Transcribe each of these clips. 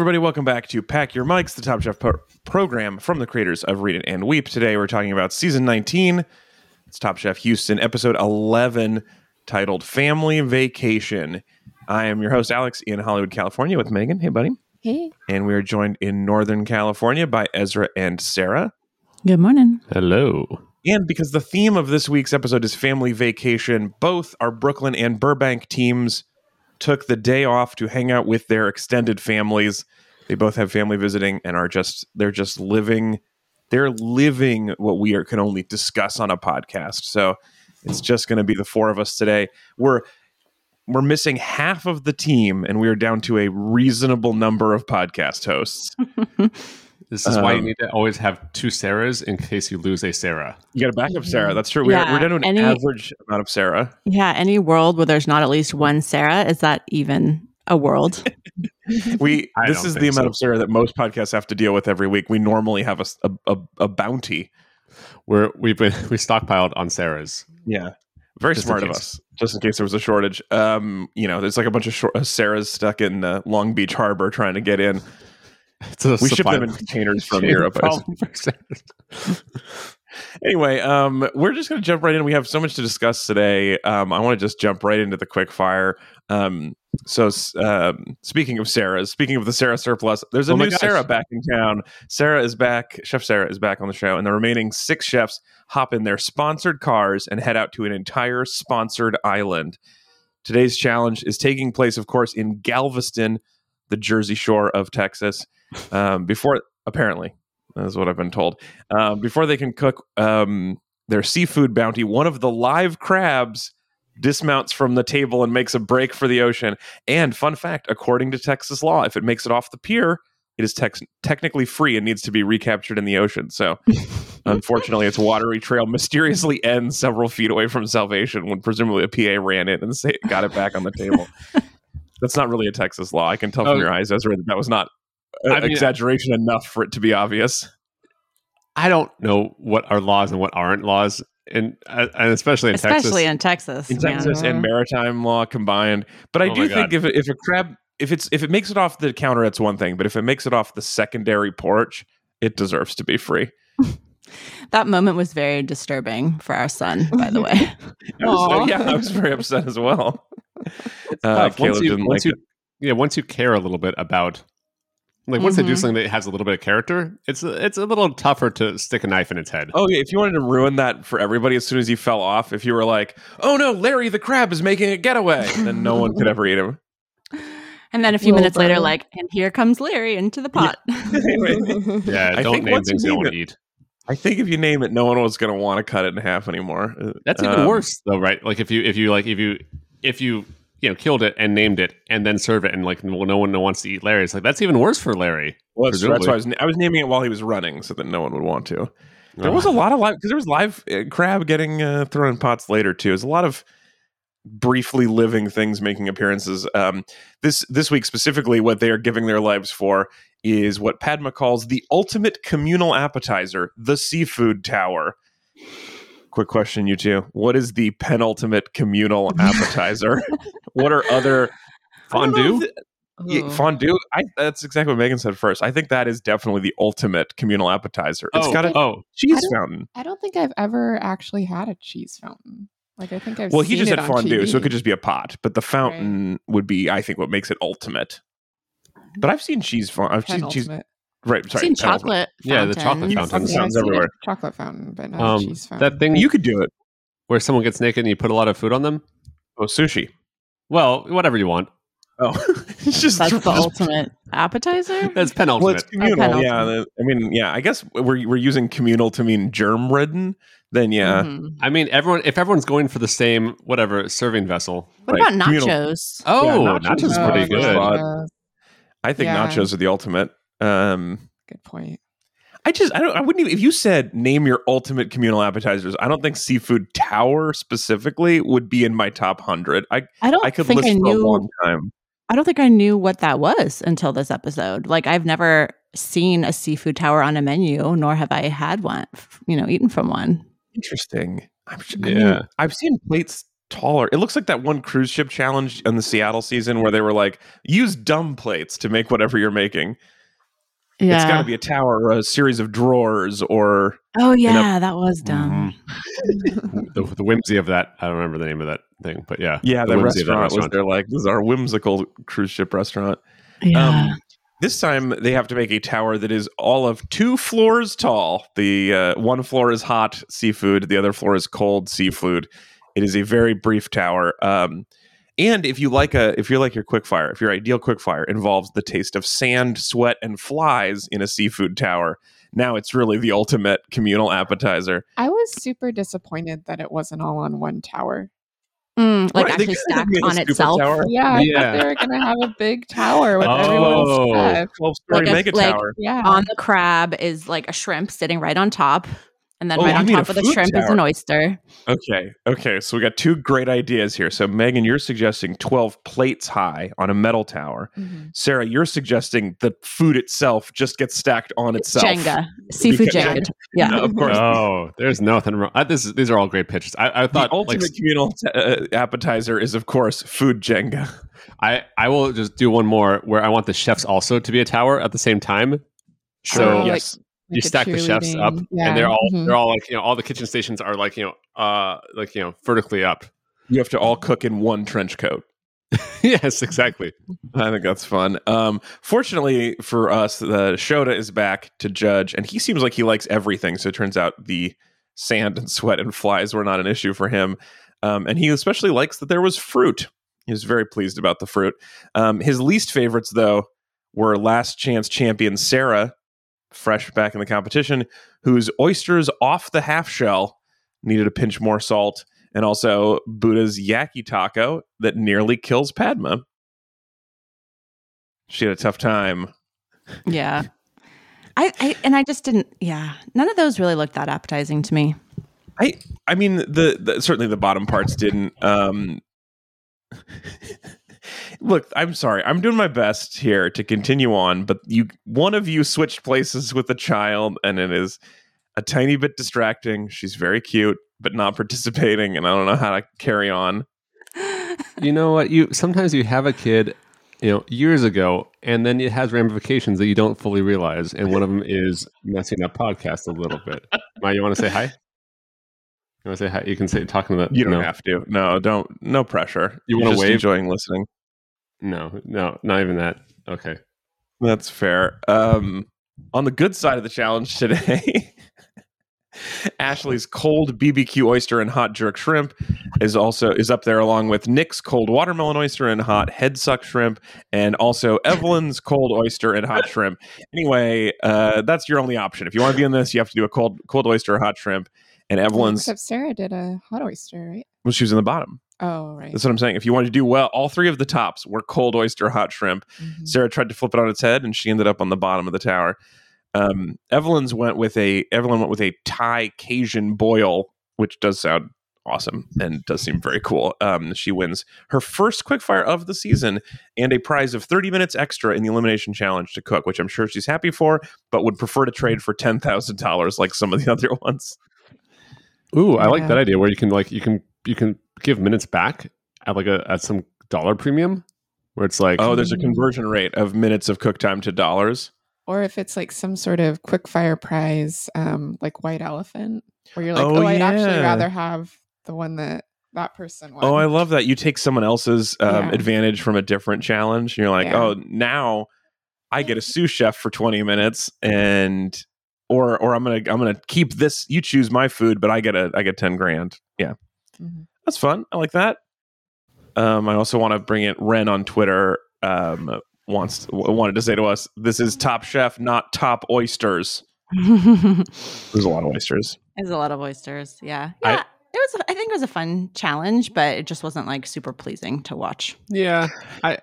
everybody. Welcome back to Pack Your Mics, the Top Chef pro- program from the creators of Read It and Weep. Today we're talking about season 19. It's Top Chef Houston, episode 11, titled Family Vacation. I am your host, Alex, in Hollywood, California, with Megan. Hey, buddy. Hey. And we are joined in Northern California by Ezra and Sarah. Good morning. Hello. And because the theme of this week's episode is family vacation, both our Brooklyn and Burbank teams took the day off to hang out with their extended families. They both have family visiting and are just they're just living they're living what we are, can only discuss on a podcast. So it's just going to be the four of us today. We're we're missing half of the team and we are down to a reasonable number of podcast hosts. This is why you Um, need to always have two Sarahs in case you lose a Sarah. You got a backup Sarah. That's true. We're, Yeah, we're down to an any- average amount of Sarah. Yeah, any world where there's not at least one Sarah, is that even a world? We I this is the think amount so. of Sarah that most podcasts have to deal with every week. We normally have a a, a bounty. We're we've been we stockpiled on Sarahs. Yeah, very Just smart of us. Just in case there was a shortage. Um, you know, there's like a bunch of short, uh, Sarahs stuck in uh, Long Beach Harbor trying to get in. We ship them in containers from Europe. I problem for Sarahs. anyway, um, we're just going to jump right in. We have so much to discuss today. Um, I want to just jump right into the quick fire. Um, so, um, speaking of Sarah, speaking of the Sarah surplus, there's a Oh new. Sarah back in town. Sarah is back. Chef Sarah is back on the show, and the remaining six chefs hop in their sponsored cars and head out to an entire sponsored island. Today's challenge is taking place, of course, in Galveston, the Jersey Shore of Texas. Um, before, apparently, that's what I've been told. Um, before they can cook um, their seafood bounty, one of the live crabs dismounts from the table and makes a break for the ocean. And fun fact, according to Texas law, if it makes it off the pier, it is tex- technically free and needs to be recaptured in the ocean. So, unfortunately, its watery trail mysteriously ends several feet away from salvation when presumably a PA ran it and say, got it back on the table. That's not really a Texas law. I can tell from Oh. your eyes, Ezra, that that was not I mean- exaggeration enough for it to be obvious. I don't know what are laws and what aren't laws, and uh, and especially in Texas. Especially Texas. in Texas. in yeah. Texas and maritime law combined. But I Oh do think if if a crab if it's if it makes it off the counter, it's one thing. But if it makes it off the secondary porch, it deserves to be free. That moment was very disturbing for our son, by the way. I was- Aw. yeah, I was very upset as well. Uh. Caleb once you, didn't once like you, yeah, once you care a little bit about, like, once they do Mhm. something that has a little bit of character, it's a, it's a little tougher to stick a knife in its head. Oh yeah, if you wanted to ruin that for everybody as soon as he fell off, if you were like, "Oh no, Larry the crab is making a getaway," then no one could ever eat him. And then a few Well minutes later, like, and here comes Larry into the pot. Yeah, I don't think name things you you don't it- eat. I think if you name it, no one was going to want to cut it in half anymore. That's even um, worse, though, right? Like if you if you like if you if you you know killed it and named it and then serve it and like well, no one wants to eat Larry. It's like that's even worse for Larry. Well, that's, that's why I was. I was naming it while he was running, so that no one would want to. There Oh. was a lot of live because there was live uh, crab getting uh, thrown in pots later too. There's a lot of briefly living things making appearances. Um, this this week specifically, what they are giving their lives for is what Padma calls the ultimate communal appetizer, the seafood tower. Quick question, you two: What is the penultimate communal appetizer? what are other I don't know fondue. yeah, uh-huh. fondue. I, that's exactly what Megan said first. I think that is definitely the ultimate communal appetizer. It's oh, got a oh, cheese I fountain. I don't think I've ever actually had a cheese fountain. Like I think I've Well, he just on fondue, so it could just be a pot. But the fountain would be, I think, what makes it ultimate. But I've seen cheese fondue. I've seen cheese. Penultimate. Right, I've sorry. seen penultimate. chocolate. Yeah, the chocolate fountain. fountains. Yeah, Sounds seen a everywhere. chocolate fountain, but not a um, cheese fountain. that thing You could do it. where someone gets naked and you put a lot of food on them. Oh, sushi. Well, whatever you want. Oh, it's just That's the just- ultimate appetizer. That's Well, penultimate. it's communal. yeah, penultimate. the- I mean, yeah. I guess we're we're using communal to mean germ ridden. Then yeah, Mhm. I mean, everyone if everyone's going for the same whatever serving vessel. What Right, about communal. nachos? Oh, Yeah, nachos nachos is is Oh, pretty good. good. I think Yeah. nachos are the ultimate. Um, good point. I just I don't I wouldn't even if you said name your ultimate communal appetizers, I don't think seafood tower specifically would be in my top hundred. I I don't I could think list I for a knew. long time. I don't think I knew what that was until this episode. Like I've never seen a seafood tower on a menu, nor have I had one. You know, eaten from one. Interesting. I'm sure, I Yeah. mean, I've seen plates taller. It looks like that one cruise ship challenge in the Seattle season where they were like, use dumb plates to make whatever you're making. Yeah. It's got to be a tower or a series of drawers or oh know- yeah, that was dumb. Mhm. the, the whimsy of that. I don't remember the name of that thing, but yeah, yeah, the, whimsy of that restaurant, was their like this is our whimsical cruise ship restaurant. Yeah. Um, this time they have to make a tower that is all of two floors tall. The uh, one floor is hot seafood, the other floor is cold seafood. It is a very brief tower. Um, and if you like a, if you're like your quickfire, if your ideal quickfire involves the taste of sand, sweat, and flies in a seafood tower, now it's really the ultimate communal appetizer. I was super disappointed that it wasn't all on one tower. Mm, like Right, actually stacked on itself. tower. Yeah, I Yeah. thought they were gonna have a big tower with Oh. everyone's stuff. Twelve story Like a- mega like- tower. Yeah. On the crab is like a shrimp sitting right on top, and then Oh, right you on top of the food shrimp is an oyster. Okay. Okay. So we got two great ideas here. So Megan, you're suggesting 12 plates high on a metal tower. Mhm. Sarah, you're suggesting the food itself just gets stacked on itself. Jenga, seafood Because- Jenga. Yeah. of course. Oh, there's nothing wrong. I, this these are all great pitches. I, I The thought ultimate like communal t- uh, appetizer is, of course, food Jenga. I I will just do one more where I want the chefs also to be a tower at the same time. So Oh, yes, Like you stack the chefs up, yeah, and they're all mhm. they're all like you know all the kitchen stations are like you know uh like you know vertically up. you have to all cook in one trench coat. yes, exactly. I think that's fun. Um, fortunately for us, the Shota is back to judge, and he seems like he likes everything. So it turns out the sand and sweat and flies were not an issue for him. Um, and he especially likes that there was fruit. He was very pleased about the fruit. Um, his least favorites, though, were last chance champion Sarah, fresh back in the competition, whose oysters off the half shell needed a pinch more salt, and also Buddha's yaki taco that nearly kills Padma. She had a tough time. Yeah. I, I and I just didn't. Yeah, none of those really looked that appetizing to me. I I mean the, the certainly the bottom parts didn't. Um, look, I'm sorry. I'm doing my best here to continue on, but you one of you switched places with a child, and it is a tiny bit distracting. She's very cute, but not participating, and I don't know how to carry on. You know what? You sometimes you have a kid, you know, years ago, and then it has ramifications that you don't fully realize, and one of them is messing up podcast a little bit. Maya, you want to say hi? You want to say hi? You can say talking to the. You don't no, have to. No, don't. No pressure. You wanna just wave? Enjoying listening. No, no, not even that. Okay. That's fair. Um, on the good side of the challenge today, Ashleigh's cold BBQ oyster and hot jerk shrimp is also is up there along with Nick's cold watermelon oyster and hot head suck shrimp, and also Evelyn's cold oyster and hot shrimp. Anyway, uh, that's your only option. If you want to be in this, you have to do a cold cold oyster or hot shrimp. And Evelyn's Except Sarah did a hot oyster, right? Well, she was in the bottom. Oh, right. That's what I'm saying. If you wanted to do well, all three of the tops were cold oyster, hot shrimp. Mhm. Sarah tried to flip it on its head, and she ended up on the bottom of the tower. Um, Evelyn's went with a Evelyn went with a Thai Cajun boil, which does sound awesome and does seem very cool. Um, she wins her first quickfire of the season and a prize of 30 minutes extra in the elimination challenge to cook, which I'm sure she's happy for, but would prefer to trade for ten thousand dollars like some of the other ones. Ooh, I like that idea where you can like you can you can give minutes back at like a at some dollar premium, where it's like Oh, there's a conversion rate of minutes of cook time to dollars. Or if it's like some sort of quick fire prize, um, like White Elephant, where you're like, Oh, oh, I'd actually rather have the one that that person won. Oh, I love that. You take someone else's um, Yeah. advantage from a different challenge. And you're like, Yeah. oh, now I get a sous chef for 20 minutes and or or I'm gonna I'm gonna keep this. You choose my food, but I get a I get 10 grand. Yeah. Mhm. That's fun. I like that. Um, I also want to bring it Ren on Twitter um wants w- wanted to say to us, this is top chef, not top oysters. There's a lot of oysters. There's a lot of oysters. Yeah. I- Yeah. it was I think it was a fun challenge, but it just wasn't like super pleasing to watch. yeah. I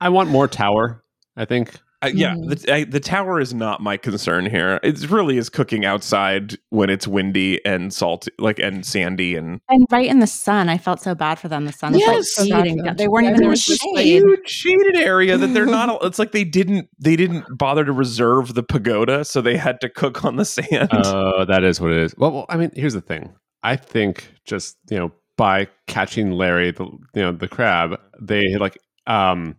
I want more tower. I think Uh, yeah, Mhm. the, I, the tower is not my concern here. It really is cooking outside when it's windy and salty, like and sandy, and And right in the sun, I felt so bad for them. The sun was Yes. like So bad beating for down. them. They weren't Yeah, even there in the was this, shade. huge shaded area that they're not. It's like they didn't they didn't bother to reserve the pagoda, so they had to cook on the sand. uh, that is what it is. Well, well, I mean, here's the thing. I think just you know by catching Larry, the you know the crab, they like um,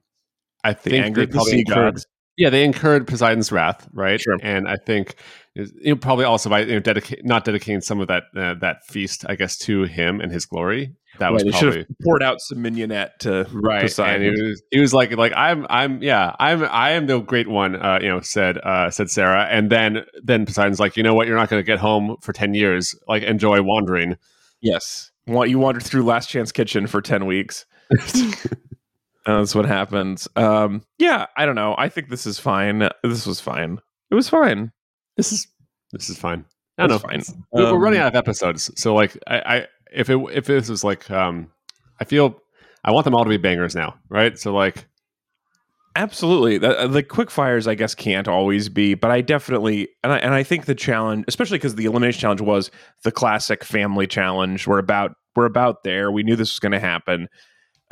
I They think angered they the probably sea gods. Yeah, they incurred Poseidon's wrath, right? Sure. And I think you know, probably also by you know, dedicate not dedicating some of that uh, that feast, I guess, to him and his glory. That was Right, they probably poured out some mignonette to right. Poseidon. And he was he was like like I'm I'm yeah I'm I am the great one. Uh, you know, said uh, said Sarah, and then then Poseidon's like, you know what, you're not going to get home for ten years. Like enjoy wandering. Yes. Wa- You wandered through Last Chance Kitchen for 10 weeks. That's what happens. Um, yeah, I don't know. I think this is fine. This was fine. It was fine. this is this is fine. I don't know. fine. We're, we're Um, running out of episodes, so like I, I if it if this was like um I feel I want them all to be bangers now, right? So like Absolutely. The, the quick fires, I guess, can't always be, but I definitely, and I, and I think the challenge, especially because the elimination challenge was the classic family challenge. We're about, we're about there. We knew this was going to happen.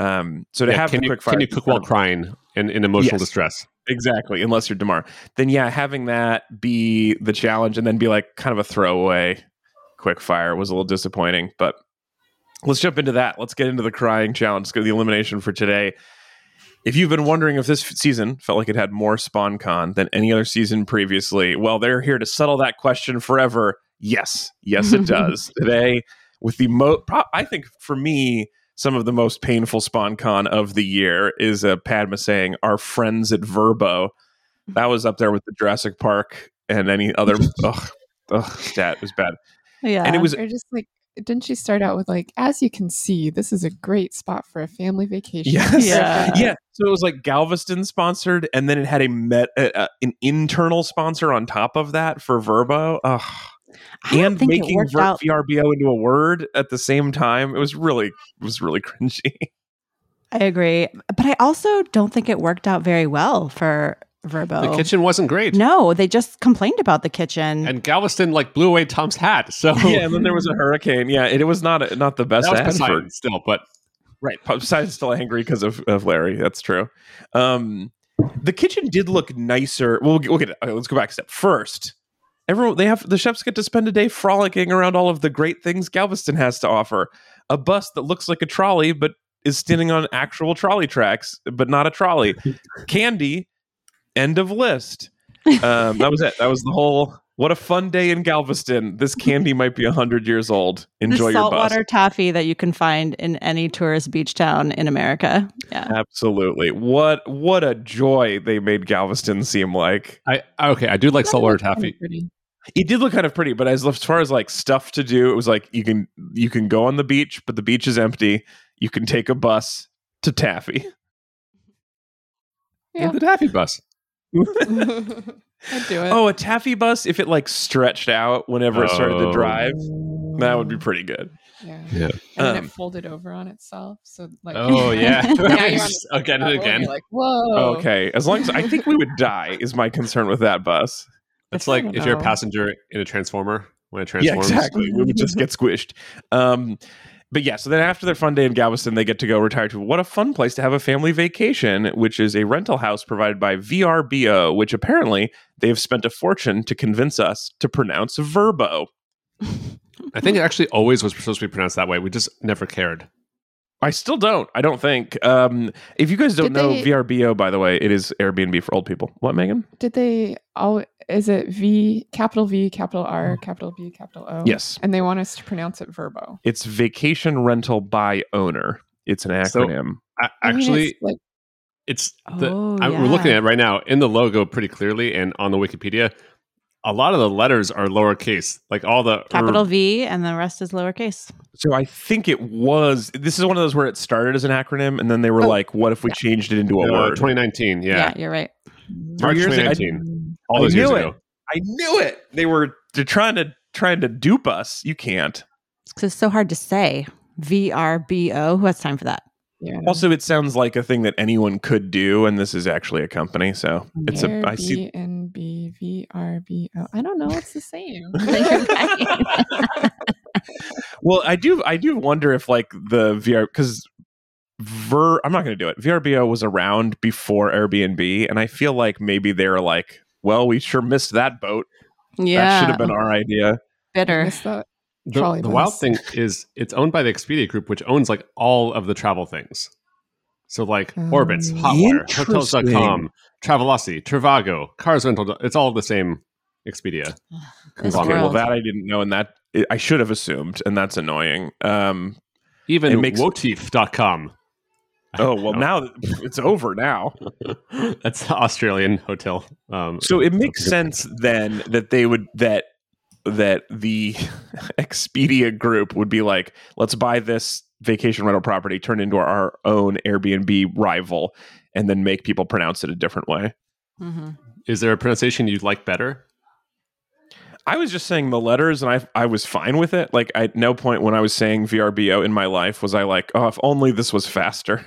Um, so to yeah, have can the you quick fire, can you cook while crying in, in emotional Yes. distress? Exactly, unless you're Damarr. Then yeah, having that be the challenge and then be like kind of a throwaway quick fire was a little disappointing. But let's jump into that. Let's get into the crying challenge. Let's go to the elimination for today. If you've been wondering if this season felt like it had more sponcon than any other season previously, well, they're here to settle that question forever. Yes, yes, it does. Today, with the mo, pro- I think for me, some of the most painful sponcon of the year is uh, Padma saying, "Our friends at Verbo." That was up there with the Jurassic Park and any other. ugh, ugh, stat was bad. Yeah. And it was just like, didn't she start out with like, as you can see, this is a great spot for a family vacation. Yes. Yeah. yeah. So it was like Galveston sponsored, and then it had a met uh, uh, an internal sponsor on top of that for Verbo. Ugh. I and think making worked ver- out. VRBO into a word at the same time. It was really it was really cringy. I agree, but I also don't think it worked out very well for Verbo. The kitchen wasn't great. No, they just complained about the kitchen. And Galveston like blew away Tom's hat. So yeah, and then there was a hurricane. Yeah, it, it was not not the best that was Poseidon still, but Right. Poseidon's still angry because of, of Larry. That's true. Um, the kitchen did look nicer. We'll, we'll get. Okay, let's go back a step. First, everyone they have the chefs get to spend a day frolicking around all of the great things Galveston has to offer. A bus that looks like a trolley but is standing on actual trolley tracks, but not a trolley. Candy. End of list. Um, that was it. That was the whole. What a fun day in Galveston. This candy might be hundred years old. Enjoy the your bus. saltwater taffy that you can find in any tourist beach town in America. Yeah. Absolutely. What what a joy they made Galveston seem like. I okay, I do like saltwater Kinda taffy. pretty. It did look kind of pretty, but as, as far as like stuff to do, it was like you can you can go on the beach, but the beach is empty. You can take a bus to Taffy. Yeah. The taffy bus. I'd do it. Oh, a Taffy bus if it like stretched out whenever it started to Oh. drive, that would be pretty good. Yeah. Yeah. And then Um, it folded over on itself. So like Oh yeah. Now you're again and again. like, whoa. Okay, as long as I think we would die is my concern with that bus. It's like don't if you're a passenger in a transformer when it transforms. Yeah, exactly. We would just get squished. Um, but yeah, so then after their fun day in Galveston, they get to go retire to what a fun place to have a family vacation, which is a rental house provided by VRBO, which apparently they have spent a fortune to convince us to pronounce Verbo. I think it actually always was supposed to be pronounced that way. We just never cared. I still don't. I don't think. Um, if you guys don't Did know they- VRBO, by the way, it is Airbnb for old people. What, Megan? Did they all is it V capital V, capital R, capital B, capital O? Yes. And they want us to pronounce it Verbo. It's vacation rental by owner. It's an So- acronym. I, I mean, actually, it's like it's the Oh, I, we're looking at it right now in the logo pretty clearly and on the Wikipedia. A lot of the letters are lowercase, like all the Capital er, V and the rest is lowercase. So I think it was. This is one of those where it started as an acronym, and then they were Oh, like, "What if we changed it into a word?" 2019. Yeah, Yeah, you're right. March 2019. All I those years knew ago. I knew it. They were they're trying to trying to dupe us. You can't. Because it's so hard to say. V R B O. Who has time for that? yeah. Also, it sounds like a thing that anyone could do, and this is actually a company. So it's a. I see. Airbnb, VRBO. Don't know. It's the same. Well, I do. I do wonder if like the VR because Ver. I'm not going to do it. VRBO was around before Airbnb, and I feel like maybe they're like, well, we sure missed that boat. yeah. That should have been our idea. bitter. Missed. The, Trolley the wild thing is it's owned by the Expedia Group, which owns like all of the travel things. So like Um, Orbitz, Hotwire, Interesting. Hotels.com, Travelocity, Trivago, Cars Rental. It's all the same Expedia. Okay, well, that I didn't know, and that I should have assumed, and that's annoying. Um, Even It makes- Wotif.com. oh well, now it's over now. That's the Australian hotel. Um, So it makes sense then that they would that that the Expedia group would be like, let's buy this vacation rental property, turn it into our own Airbnb rival, and then make people pronounce it a different way. Mhm. Is there a pronunciation you'd like better? I was just saying the letters, and I I was fine with it. Like at no point when I was saying VRBO in my life was I like, oh, if only this was faster.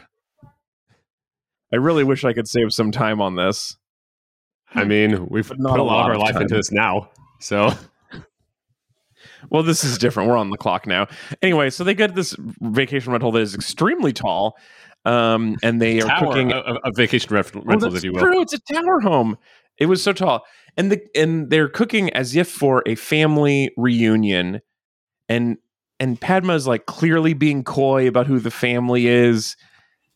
I really wish I could save some time on this. I mean, we've But put a a lot lot of our of life time. into this now. So Well, this is different. We're on the clock now. Anyway, so they get this vacation rental that is extremely tall, um, and they are tower cooking. a, of vacation ref- Oh, rentals, that's if you will. true. It's a tower home. It was so tall, and the and they're cooking as if for a family reunion, and and Padma's like clearly being coy about who the family is.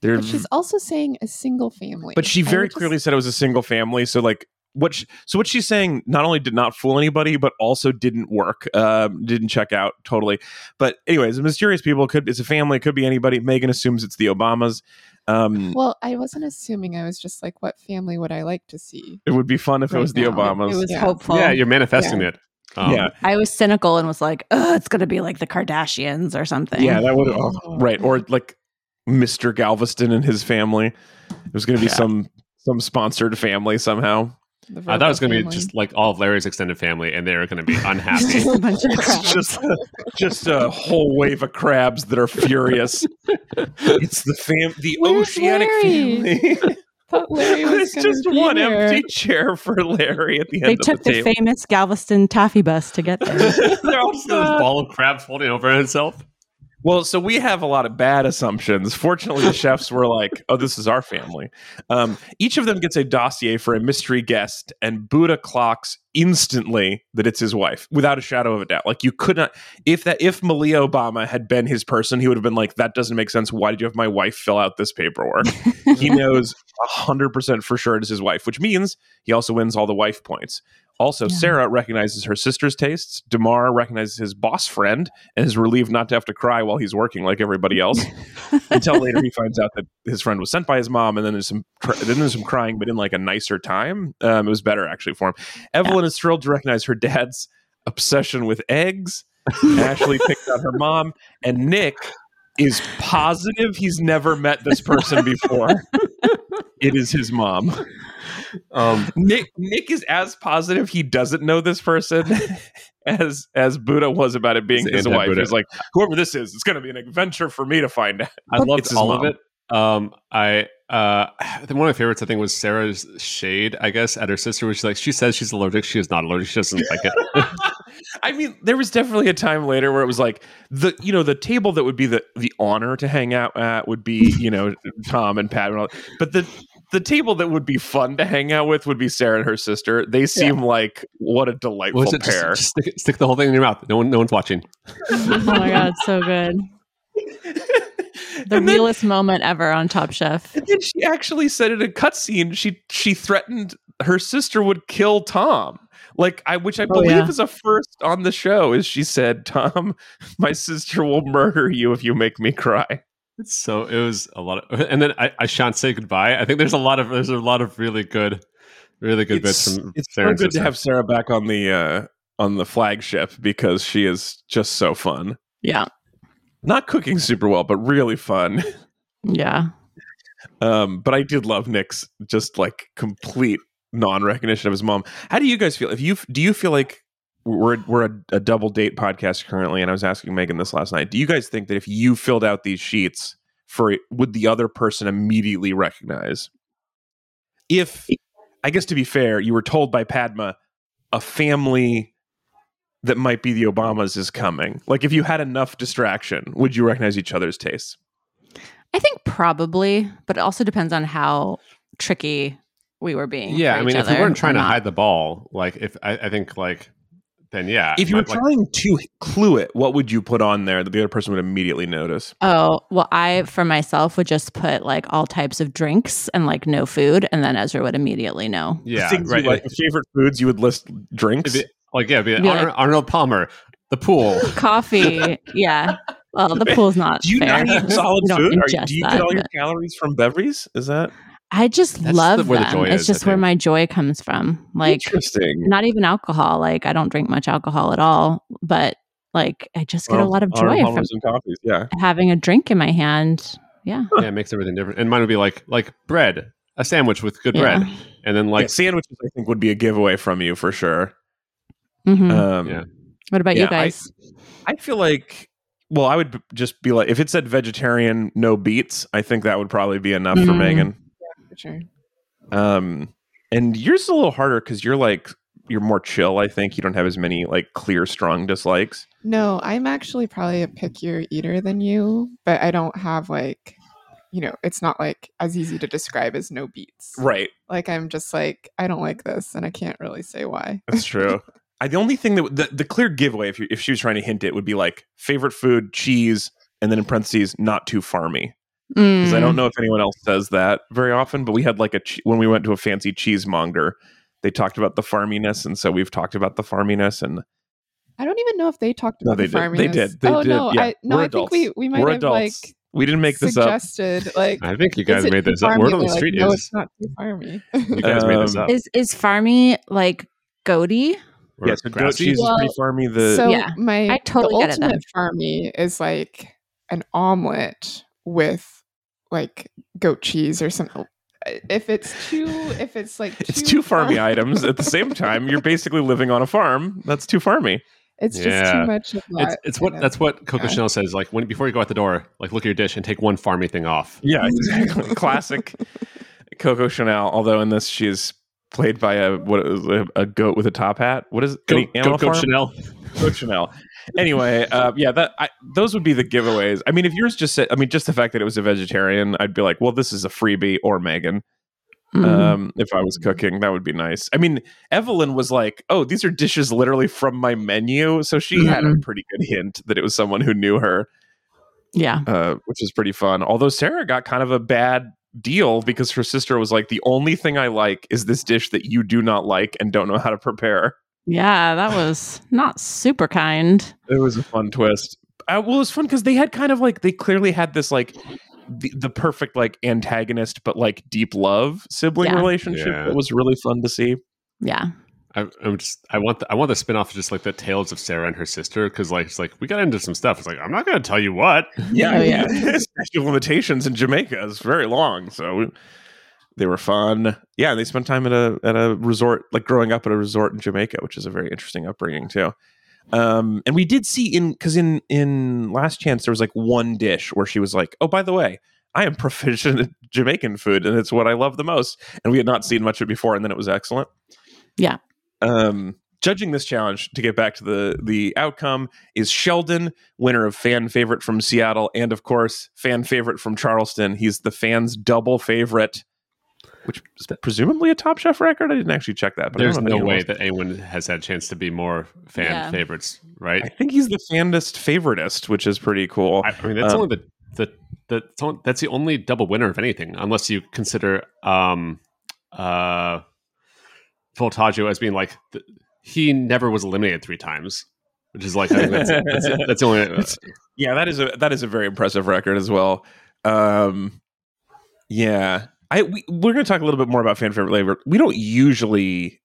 They're, But she's also saying a single family. but she very would just- clearly said it was a single family. So like what? She, so what she's saying not only did not fool anybody, but also didn't work. Um, didn't check out totally. But anyways, the mysterious people could it's a family. It could be anybody. Megan assumes it's the Obamas. Um, Well, I wasn't assuming. I was just like, what family would I like to see? it would be fun if it Right was the. Obamas. It was Yeah. hopeful. Yeah, you're manifesting it. Um, yeah, I was cynical and was like, "Ugh, it's going to be like the Kardashians or something." yeah, that would oh, right or like Mr. Galveston and his family. It was going to be Yeah. some some sponsored family somehow. I thought it was going to be just like all of Larry's extended family, and they're going to be unhappy. Just a bunch of crap. It's just just a whole wave of crabs that are furious. it's the fam the Where's oceanic Larry? family. thought Larry was There's just one here. empty chair for Larry at the end. They end took the the table. famous Galveston taffy bus to get there. They're all Just this ball of crabs folding over itself. Well, so we have a lot of bad assumptions. Fortunately, the chefs were like, "Oh, this is our family." Um, each of them gets a dossier for a mystery guest, and Buddha clocks instantly that it's his wife, without a shadow of a doubt. Like you could not, if that, if Malia Obama had been his person, he would have been like, "That doesn't make sense. Why did you have my wife fill out this paperwork?" he knows hundred percent for sure it is his wife, which means he also wins all the wife points. Also, Yeah. Sarah recognizes her sister's tastes. Damarr recognizes his boss friend and is relieved not to have to cry while he's working like everybody else. Until later, he finds out that his friend was sent by his mom, and then there's some then there's some crying, but in like a nicer time. Um, it was better actually for him. Evelyn is thrilled to recognize her dad's obsession with eggs. Ashleigh picked out her mom, and Nick is positive he's never met this person before. it is his mom. Um, Nick Nick is as positive he doesn't know this person as as Buddha was about it being his wife. He's like, whoever this is, it's going to be an adventure for me to find out. I loved all of it. Um, I uh, one of my favorites I think was Sarah's shade. I guess at her sister, which like she says she's allergic. She is not allergic. She doesn't like it. I mean, there was definitely a time later where it was like the you know the table that would be the the honor to hang out at would be you know Tom and Pat, and all, but the the table that would be fun to hang out with would be Sarah and her sister. They seem like what a delightful What was it? Just, pair. just stick, stick the whole thing in your mouth. No one, no one's watching. oh my god, so good. The And then- realest moment ever on Top Chef. And then she actually said in a cutscene she she threatened her sister would kill Tom. Like I which I Oh, believe yeah. is a first on the show is she said, Tom, my sister will murder you if you make me cry. It's so it was a lot of, and then I, I shan't say goodbye. I think there's a lot of there's a lot of really good, really good It's, bits from it's Sarah so good to have Sarah back on the uh on the flagship because she is just so fun. Yeah. Not cooking super well, but really fun. Yeah. Um, but I did love Nick's just like complete non-recognition of his mom. How do you guys feel? If you do you feel like we're we're a, a double date podcast currently, and I was asking Megan this last night. Do you guys think that if you filled out these sheets for would the other person immediately recognize? If I guess to be fair, you were told by Padma a family that might be the Obamas is coming. Like if you had enough distraction, would you recognize each other's tastes? I think probably, but it also depends on how tricky we were being. Yeah, for I mean, each if we weren't trying to hide the ball, like if I, I think like then yeah. If you were Like- like- trying to clue it, what would you put on there that the other person would immediately notice? Oh, well, I for myself would just put like all types of drinks and like no food, and then Ezra would immediately know. yeah, Things right. you like, favorite foods, you would list drinks. It'd like yeah, be Be Ar- like- Arnold Palmer, the pool. Coffee, yeah. Well, the pool's not do you fair. not eat solid food? Or do you that, get all your but- calories from beverages? Is that I just That's love the- where the them. joy it's is, just where my joy comes from. Like interesting? not even alcohol. Like I don't drink much alcohol at all, but like I just get a lot of joy from and coffees. Yeah. having a drink in my hand. Yeah. yeah, it makes everything different. And mine would be like like bread, a sandwich with good Yeah. bread, and then Like like sandwiches, I think would be a giveaway from you for sure. Mhm. Um, Yeah. what about yeah, you guys? I feel like, well, I would just be like, if it said vegetarian, no beets, I think that would probably be enough for Mm. Megan. For sure. Um, and yours is a little harder because you're like you're more chill. I think you don't have as many like clear, strong dislikes. No, I'm actually probably a pickier eater than you, but I don't have like, you know, it's not like as easy to describe as no beets. Right. Like I'm just like I don't like this, and I can't really say why. That's true. I, the only thing that the, the clear giveaway, if you, if she was trying to hint it, would be like favorite food, cheese, and then in parentheses, not too farmy. Because I Mm. don't know if anyone else says that very often, but we had like a che- when we went to a fancy cheesemonger, they talked about the farminess, and so we've talked about the farminess, and I don't even know if they talked No, about they the did. They did. They oh did. no, Yeah. I no, We're I think we we might We're have like we didn't make this up. suggested like. I think you guys made this up. farmy? Word on the They're like, street no, is it's not too farmy. you guys made this Um, up. Is is farmy like goaty? Or Yeah, so goat cheese Well, is pretty farmy. The so Yeah, my I totally the get it ultimate farmy is like an omelet with like goat cheese or something. If it's too, if it's like it's two farmy farm- items at the same time. You're basically living on a farm. That's too farmy. It's just too much of. It's, it's what kind that's what Coco yeah. Chanel says. Like when before you go out the door, like look at your dish and take one farmy thing off. Yeah, exactly. Classic Coco Chanel. Although in this, she is played by a what is a, a goat with a top hat. What is it? Go, Any go, Animal go Farm? Chanel. Coco Chanel. Anyway, uh, yeah, that I, those would be the giveaways. I mean, if yours just said, I mean, just the fact that it was a vegetarian, I'd be like, well, this is a freebie or Megan. Mhm. Um, if I was cooking, that would be nice. I mean, Evelyn was like, "Oh, these are dishes literally from my menu," so she had a pretty good hint that it was someone who knew her, yeah. uh, which is pretty fun. Although Sarah got kind of a bad deal because her sister was like, "The only thing I like is this dish that you do not like and don't know how to prepare." Yeah, that was not super kind. It was a fun twist. Uh, well, it was fun because they had kind of like they clearly had this like the, the perfect like antagonist, but like deep love sibling Yeah. relationship. Yeah. That was really fun to see. Yeah. I, I'm just I want the, I want the spinoff of just like the tales of Sarah and her sister because like it's like we got into some stuff. It's like I'm not going to tell you what. Yeah, Oh, yeah. statute of limitations in Jamaica is very long, so they were fun. Yeah, they spent time at a at a resort, like growing up at a resort in Jamaica, which is a very interesting upbringing too. Um, and we did see in because in in Last Chance there was like one dish where she was like, "Oh, by the way, I am proficient at Jamaican food, and it's what I love the most." And we had not seen much of it before, and then it was excellent. Yeah. Um, judging this challenge to get back to the the outcome is Sheldon, winner of fan favorite from Seattle, and of course fan favorite from Charleston. He's the fans' double favorite, which is presumably a Top Chef record. I didn't actually check that, but I There's don't know no way else- that anyone has had a chance to be more fan Yeah. favorites, right? I think he's the fandest favoritist, which is pretty cool. I, I mean that's Um, only the the the only- that's the only double winner of anything, unless you consider um uh Voltaggio as being like the, he never was eliminated three times, which is like I think that's that's, that's the only. It's- yeah, that is a that is a very impressive record as well. Um, yeah, I we, we're going to talk a little bit more about fan favorite labor. We don't usually,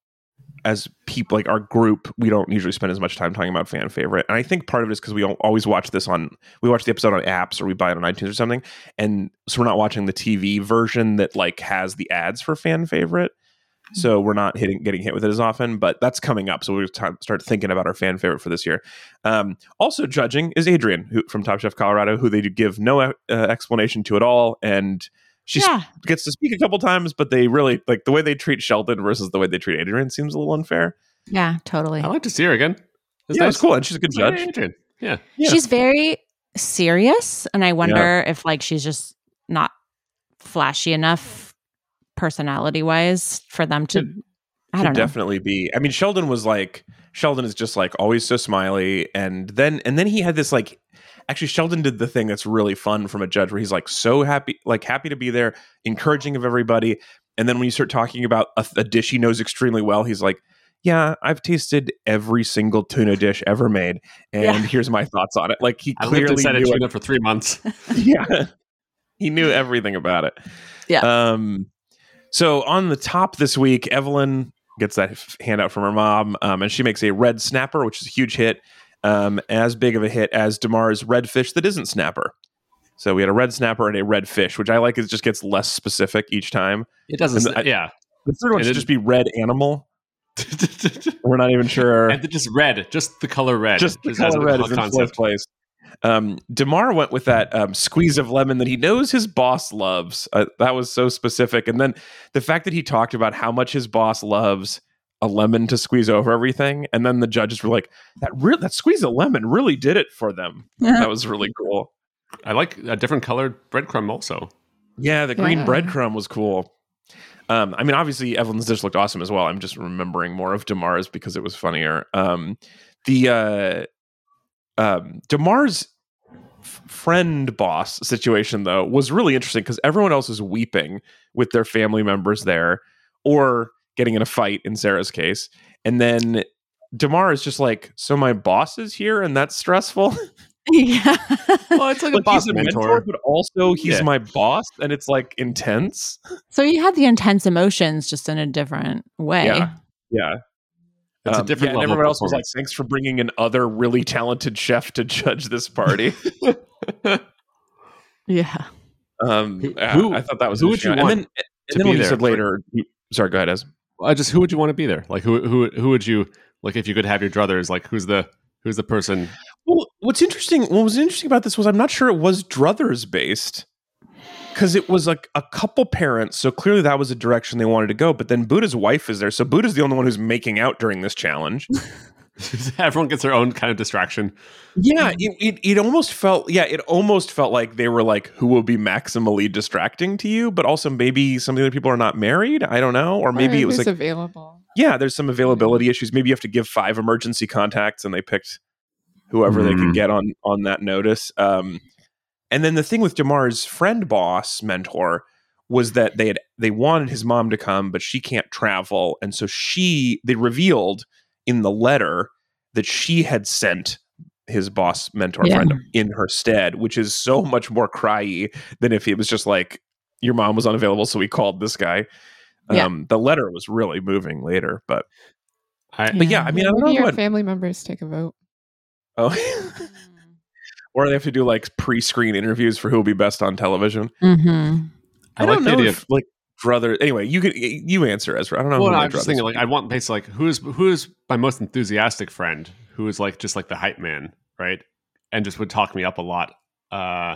as people like our group, we don't usually spend as much time talking about fan favorite, and I think part of it is because we al- always watch this on we watch the episode on apps or we buy it on iTunes or something, and so we're not watching the TV version that like has the ads for fan favorite. So we're not hitting getting hit with it as often, but that's coming up. So we're going to start thinking about our fan favorite for this year. Um, also judging is Adrienne who, from Top Chef Colorado, who they do give no uh, explanation to at all, and she yeah. gets to speak a couple times, but they really like the way they treat Sheldon versus the way they treat Adrienne seems a little unfair. Yeah, totally. I like to see her again. It's yeah, nice. it's cool, and she's a good judge. Adrienne. Yeah. Yeah. She's very serious, and I wonder if like she's just not flashy enough personality wise for them to. Could- I don't know. definitely be. I mean, Sheldon was like Sheldon is just like always so smiley, and then and then he had this like. Actually, Sheldon did the thing that's really fun from a judge, where he's like so happy, like happy to be there, encouraging of everybody, and then when you start talking about a, a dish he knows extremely well, he's like, "Yeah, I've tasted every single tuna dish ever made, and Yeah. here's my thoughts on it." Like he I lived clearly inside a knew tuna for three months. yeah he knew everything about it Yeah. um so on the top this week evelyn gets that handout from her mom um, and she makes a red snapper which is a huge hit um, as big of a hit as Damarr's red fish that isn't snapper so we had a red snapper and a red fish which i like it just gets less specific each time It doesn't. And I- yeah. the third one should just be red animal we're not even sure and just red, just the color red. just the color a red is in fourth place. Um, Damarr went with that um, squeeze of lemon that he knows his boss loves. Uh, that was so specific, and then the fact that he talked about how much his boss loves a lemon to squeeze over everything, and then the judges were like, "That real that squeeze of lemon really did it for them." that was really cool. I like a different colored breadcrumb also. Yeah, the green Yeah. breadcrumb was cool. Um, I mean, obviously Evelyn's dish looked awesome as well. I'm just remembering more of Damarr's because it was funnier. Um, the uh, um, Damarr's f- friend boss situation though was really interesting because everyone else is weeping with their family members there or getting in a fight in Sarah's case, and then Damarr is just like, "So my boss is here, and that's stressful." yeah. Well, it's like, like a boss he's a mentor. mentor, but also he's Yeah. my boss, and it's like intense. so he had the intense emotions just in a different way. Yeah. Yeah. It's a Um, different yeah, and level. everyone else was like, "Thanks for bringing an other really talented chef to judge this party." Yeah. um, Who- yeah, who- I thought that was who would interesting. you and want then, to and then be when he there? said later, you- sorry, go ahead, Ez. I just who would you want to be there? Like who who who would you like if you could have your druthers? Like who's the who's the person? Well, what's interesting, what was interesting about this was I'm not sure it was Druthers based because it was like a couple parents. So clearly that was a direction they wanted to go. But then Buddha's wife is there. So Buddha's the only one who's making out during this challenge. Everyone gets their own kind of distraction. Yeah, it, it it almost felt yeah, it almost felt like they were like who will be maximally distracting to you, but also maybe some of the other people are not married. I don't know, or maybe it was like available. yeah, there's some availability issues. Maybe you have to give five emergency contacts, and they picked whoever they could Mm. get on on that notice. Um, and then the thing with Damarr's friend boss mentor was that they had they wanted his mom to come, but she can't travel, and so she they revealed in the letter that she had sent his boss mentor Yeah. friend in her stead, which is so much more cryy than if it was just like your mom was unavailable, so we called this guy. Yeah. Um, the letter was really moving later, but I, but yeah, I mean, I don't know your what. family members take a vote. Oh, or they have to do like pre-screen interviews for who will be best on television. Mm-hmm. I, I like don't the know idea if like brother. Anyway, you could you answer Ezra. I don't know. well, who no, I'm just thinking like I want basically like who's who's my most enthusiastic friend who is like just like the hype man, right? And just would talk me up a lot. Uh,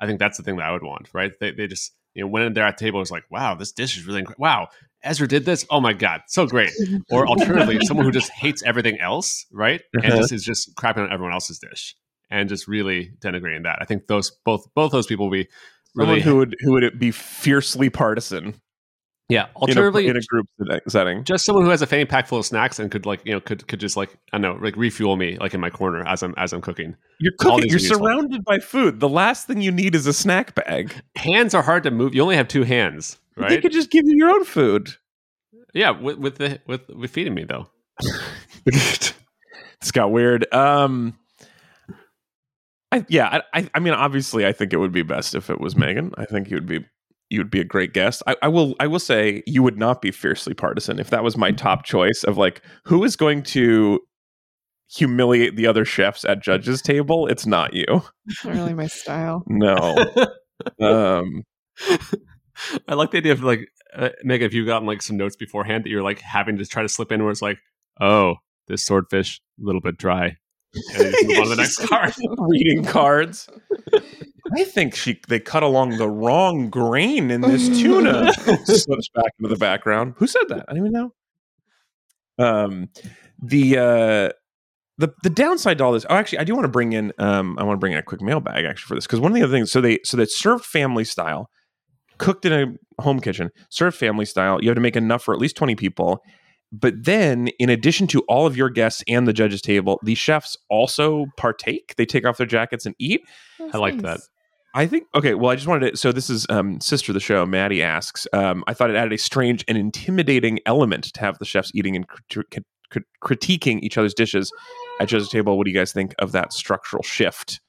I think that's the thing that I would want, right? They they just you know when they're at the table, it's like wow, this dish is really incredible. Wow, Ezra did this. Oh my god, so great. Or alternatively, someone who just hates everything else, right? And Uh-huh. just is just crapping on everyone else's dish and just really denigrating that. I think those both both those people be Someone really who would who would be fiercely partisan yeah. in a, Alternatively, in a group setting. just someone who has a fanny pack full of snacks and could like you know could could just like I don't know like refuel me like in my corner as I'm as I'm cooking. You're cooking. You're surrounded by food. The last thing you need is a snack bag. Hands are hard to move. You only have two hands, They could just give you your own food. yeah, with with the with with feeding me though. it's got weird. Um, I yeah, I, I I mean, obviously, I think it would be best if it was Megan. I think you would be you would be a great guest. I, I will I will say you would not be fiercely partisan if that was my top choice of like who is going to humiliate the other chefs at judges table. It's not you. Not really my style. No. um, I like the idea of like uh, Megan, if you've gotten like some notes beforehand that you're like having to try to slip in where it's like, oh, this swordfish a little bit dry. And you move on to the next card. reading cards. I think she they cut along the wrong grain in this tuna. Slips back into the background. Who said that? I don't even know. Um, the uh, the the downside to all this. Oh, actually, I do want to bring in. Um, I want to bring in a quick mailbag actually for this because one of the other things. So they so they served family style, cooked in a home kitchen, served family style. You have to make enough for at least twenty people. But then, in addition to all of your guests and the judges' table, the chefs also partake. They take off their jackets and eat. That's I like that. I think okay. Well, I just wanted to. So this is um, sister of the show. Maddie asks. Um, I thought it added a strange and intimidating element to have the chefs eating and crit- crit- crit- critiquing each other's dishes at judges' table. What do you guys think of that structural shift?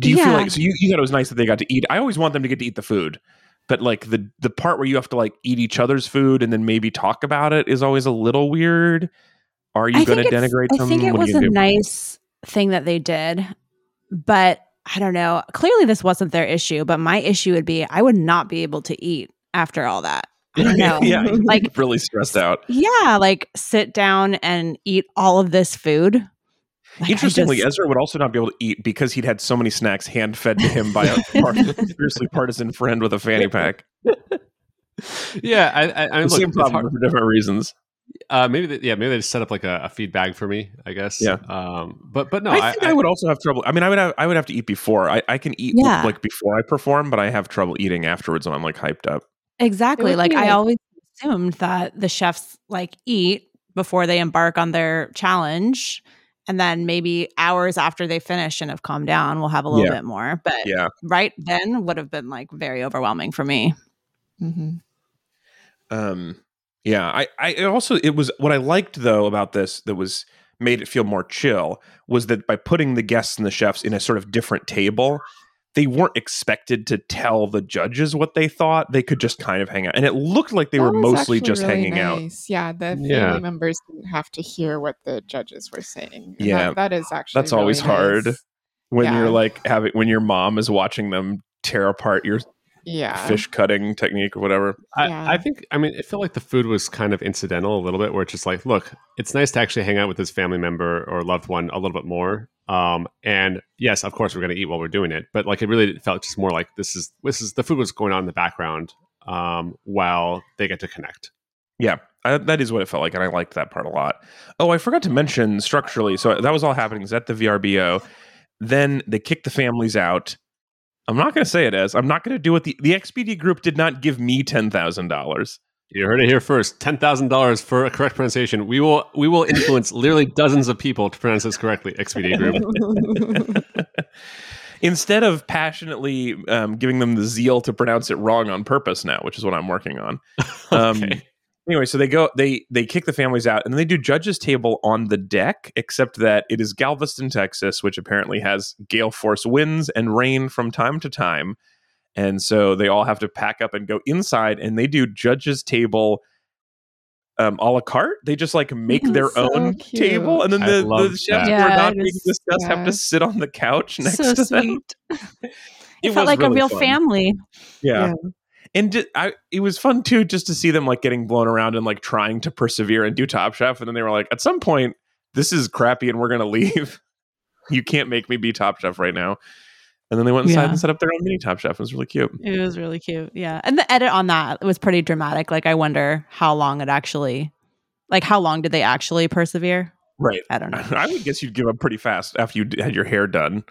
Do you feel like so? You, you thought it was nice that they got to eat. I always want them to get to eat the food, but like the the part where you have to like eat each other's food and then maybe talk about it is always a little weird. Are you going to denigrate I them? think it was a do? nice thing that they did, but I don't know. Clearly, this wasn't their issue, but my issue would be I would not be able to eat after all that. I don't know. yeah, Like- really stressed out. Yeah, like sit down and eat all of this food. Like, Interestingly, just- Ezra would also not be able to eat because he'd had so many snacks hand fed to him by a par- fiercely partisan friend with a fanny pack. yeah, I, I, I mean, look, same it's problem hard- for different reasons. Uh, maybe, they, yeah, maybe they just set up like a, a feed bag for me. I guess. Yeah. Um, but but no, I think I, would also have trouble. I mean, I would have I would have to eat before. I, I can eat Yeah. like before I perform, but I have trouble eating afterwards when I'm like hyped up. exactly like I always assumed that the chefs like eat before they embark on their challenge. And then maybe hours after they finish and have calmed down, we'll have a little Yeah. bit more. But Yeah. right then would have been like very overwhelming for me. hmm Um, yeah, I, I also it was what I liked though about this that was made it feel more chill was that by putting the guests and the chefs in a sort of different table, they weren't expected to tell the judges what they thought. They could just kind of hang out, and it looked like they That were mostly just really hanging out. Yeah, the family Yeah. members didn't have to hear what the judges were saying. Yeah. that, that is actually That's always really hard. When Yeah. you're like having when your mom is watching them tear apart your Yeah, fish cutting technique or whatever. I, Yeah. I think I mean it felt like the food was kind of incidental a little bit where it's just like look it's nice to actually hang out with this family member or loved one a little bit more um and yes of course we're going to eat while we're doing it but like it really felt just more like this is this is the food was going on in the background um while they get to connect Yeah, I, that is what it felt like, and I liked that part a lot. Oh, I forgot to mention structurally. So that was all happening is at the VRBO. Then they kicked the families out. I'm not going to say it as. I'm not going to do it. The the Expedia Group did not give me ten thousand dollars. you heard it here first ten thousand dollars for a correct pronunciation we will we will influence literally dozens of people to pronounce this correctly Expedia Group Instead of passionately um, giving them the zeal to pronounce it wrong on purpose now, which is what I'm working on. Um, Okay. Anyway, so they go, they they kick the families out, and then they do judges' table on the deck, except that it is Galveston, Texas, which apparently has gale force winds and rain from time to time, and so they all have to pack up and go inside, and they do judges' table. Um, a la carte, they just like make their So own cute. table, and then I the, the chefs that. who Yeah, are not it being is- discussed have to sit on the couch next so to them. It It, felt was like a real fun. family. Yeah. Yeah. And ju- I, it was fun too, just to see them like getting blown around and like trying to persevere and do Top Chef. And then they were like, at some point, this is crappy and we're going to leave. you can't make me be Top Chef right now. And then they went inside Yeah. and set up their own mini Top Chef. It was really cute. It was really cute. Yeah. And the edit on that was pretty dramatic. Like I wonder how long it actually like how long did they actually persevere? Right. I don't know. I would guess you'd give up pretty fast after you d- had your hair done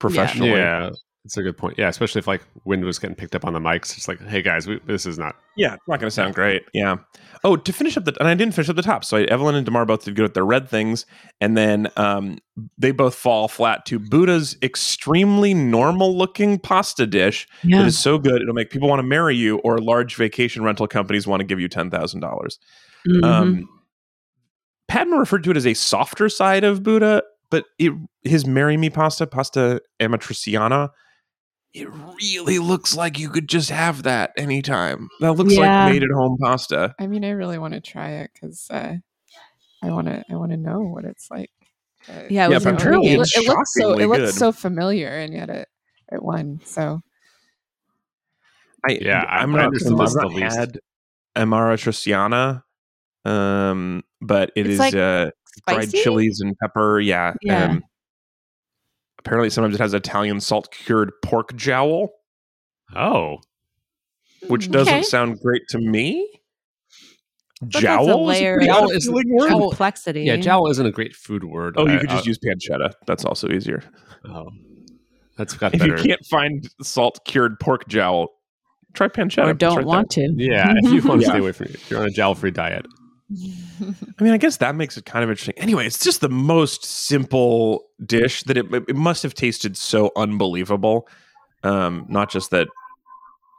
professionally. yeah that's a good point yeah especially if like wind was getting picked up on the mics it's like hey guys we, this is not Yeah, it's not going to sound great. Yeah. Oh, to finish up the, and I didn't finish up the top. So Evelyn and Damarr both did good at their red things, and then um, they both fall flat to Buddha's extremely normal-looking pasta dish Yeah. that is so good it'll make people want to marry you, or large vacation rental companies want to give you ten thousand dollars. Mhm. Um, Padma referred to it as a softer side of Buddha, but it, his marry me pasta, pasta amatriciana. It really looks like you could just have that anytime. That looks Yeah. like made at home pasta. I mean, I really want to try it because uh, I want to. I want to know what it's like. Uh, Yeah, it you was know, apparently it, it looks so. It looks good. so familiar, and yet it it won. So I, Yeah, I- I'm not. understood I've not the least. had Amara Triciana, um, but it It's is like uh, dried Spicy? chilies and pepper. Yeah. Yeah. Um, apparently, sometimes it has Italian salt cured pork jowl, oh which doesn't Okay. sound great to me. that's Jowl is a layer pretty of appealing word. jowl- complexity. yeah jowl isn't a great food word Oh, you I- could just I- use pancetta. That's also easier. oh that's got If better you can't find salt cured pork jowl, try pancetta. or don't right want to. yeah if you want to Yeah. stay away from it if you're on a jowl free diet I mean, I guess that makes it kind of interesting. Anyway, it's just the most simple dish that it, it must have tasted so unbelievable. Um, not just that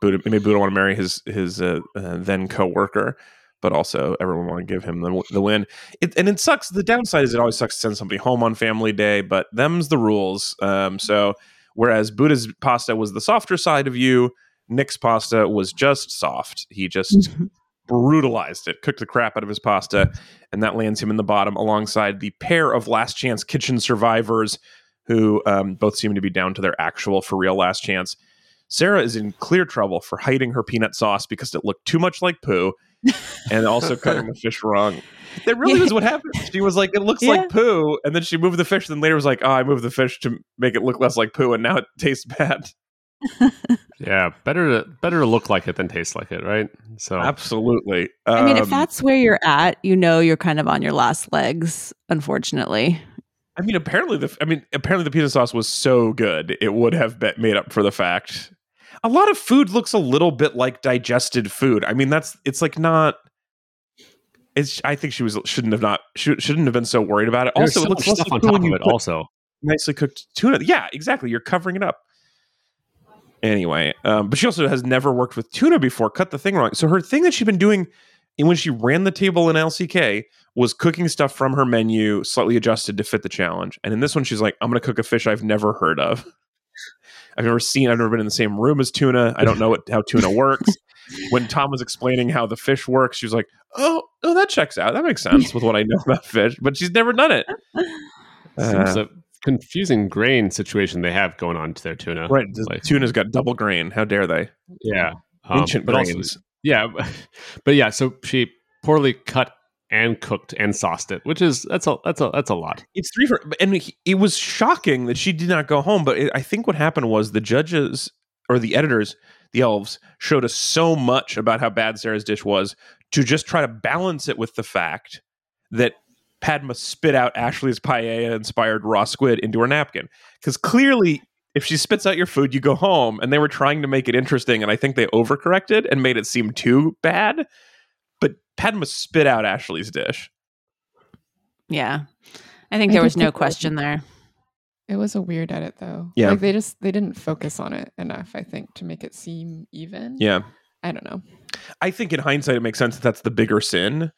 Buddha maybe Buddha want to marry his his uh, uh, then co-worker, but also everyone want to give him the, the win. It, and it sucks. The downside is it always sucks to send somebody home on family day, but them's the rules. Um, so whereas Buddha's pasta was the softer side of you, Nick's pasta was just soft. He just brutalized it, cooked the crap out of his pasta, and that lands him in the bottom alongside the pair of last chance kitchen survivors who um, both seem to be down to their actual for real last chance. Sarah is in clear trouble for hiding her peanut sauce because it looked too much like poo and also cutting the fish wrong. That really Yeah. was what happened. She was like, it looks Yeah. like poo. And then she moved the fish. And then later was like, oh, I moved the fish to make it look less like poo. And now it tastes bad. Yeah, better to better to look like it than taste like it, right? So Absolutely. I mean, if Um, that's where you're at, you know you're kind of on your last legs, unfortunately. I mean, apparently the I mean, apparently the peanut sauce was so good it would have bet made up for the fact. A lot of food looks a little bit like digested food. I mean, that's it's like not. It's. I think she was shouldn't have not should, shouldn't have been so worried about it. There's also, so it looks much stuff on top of it. Also, nicely cooked tuna. Yeah, exactly. You're covering it up. Anyway, um, but she also has never worked with tuna before. Cut the thing wrong. So her thing that she'd been doing when she ran the table in LCK was cooking stuff from her menu, slightly adjusted to fit the challenge. And in this one, she's like, "I'm going to cook a fish I've never heard of. I've never seen. I've never been in the same room as tuna. I don't know what, how tuna works." when Tom was explaining how the fish works, she was like, "Oh, oh, that checks out. That makes sense with what I know about fish." But she's never done it. seems Uh, a confusing grain situation they have going on to their tuna. right, the Like- tuna's got double grain. How dare they? Yeah, um, Ancient but also- grains. yeah, but yeah. So she poorly cut and cooked and sauced it, which is that's a that's a that's a lot. It's three for, and he- it was shocking that she did not go home. But it, I think what happened was the judges or the editors, the elves, showed us so much about how bad Sarah's dish was to just try to balance it with the fact that Padma spit out Ashleigh's paella inspired raw squid into her napkin. Because clearly, if she spits out your food, you go home. And they were trying to make it interesting, and I think they overcorrected and made it seem too bad. But Padma spit out Ashleigh's dish. Yeah. I think I there did was no think that- question there. It was a weird edit though. Yeah. Like they just they didn't focus on it enough, I think, to make it seem even. Yeah. I don't know. I think in hindsight it makes sense that that's the bigger sin.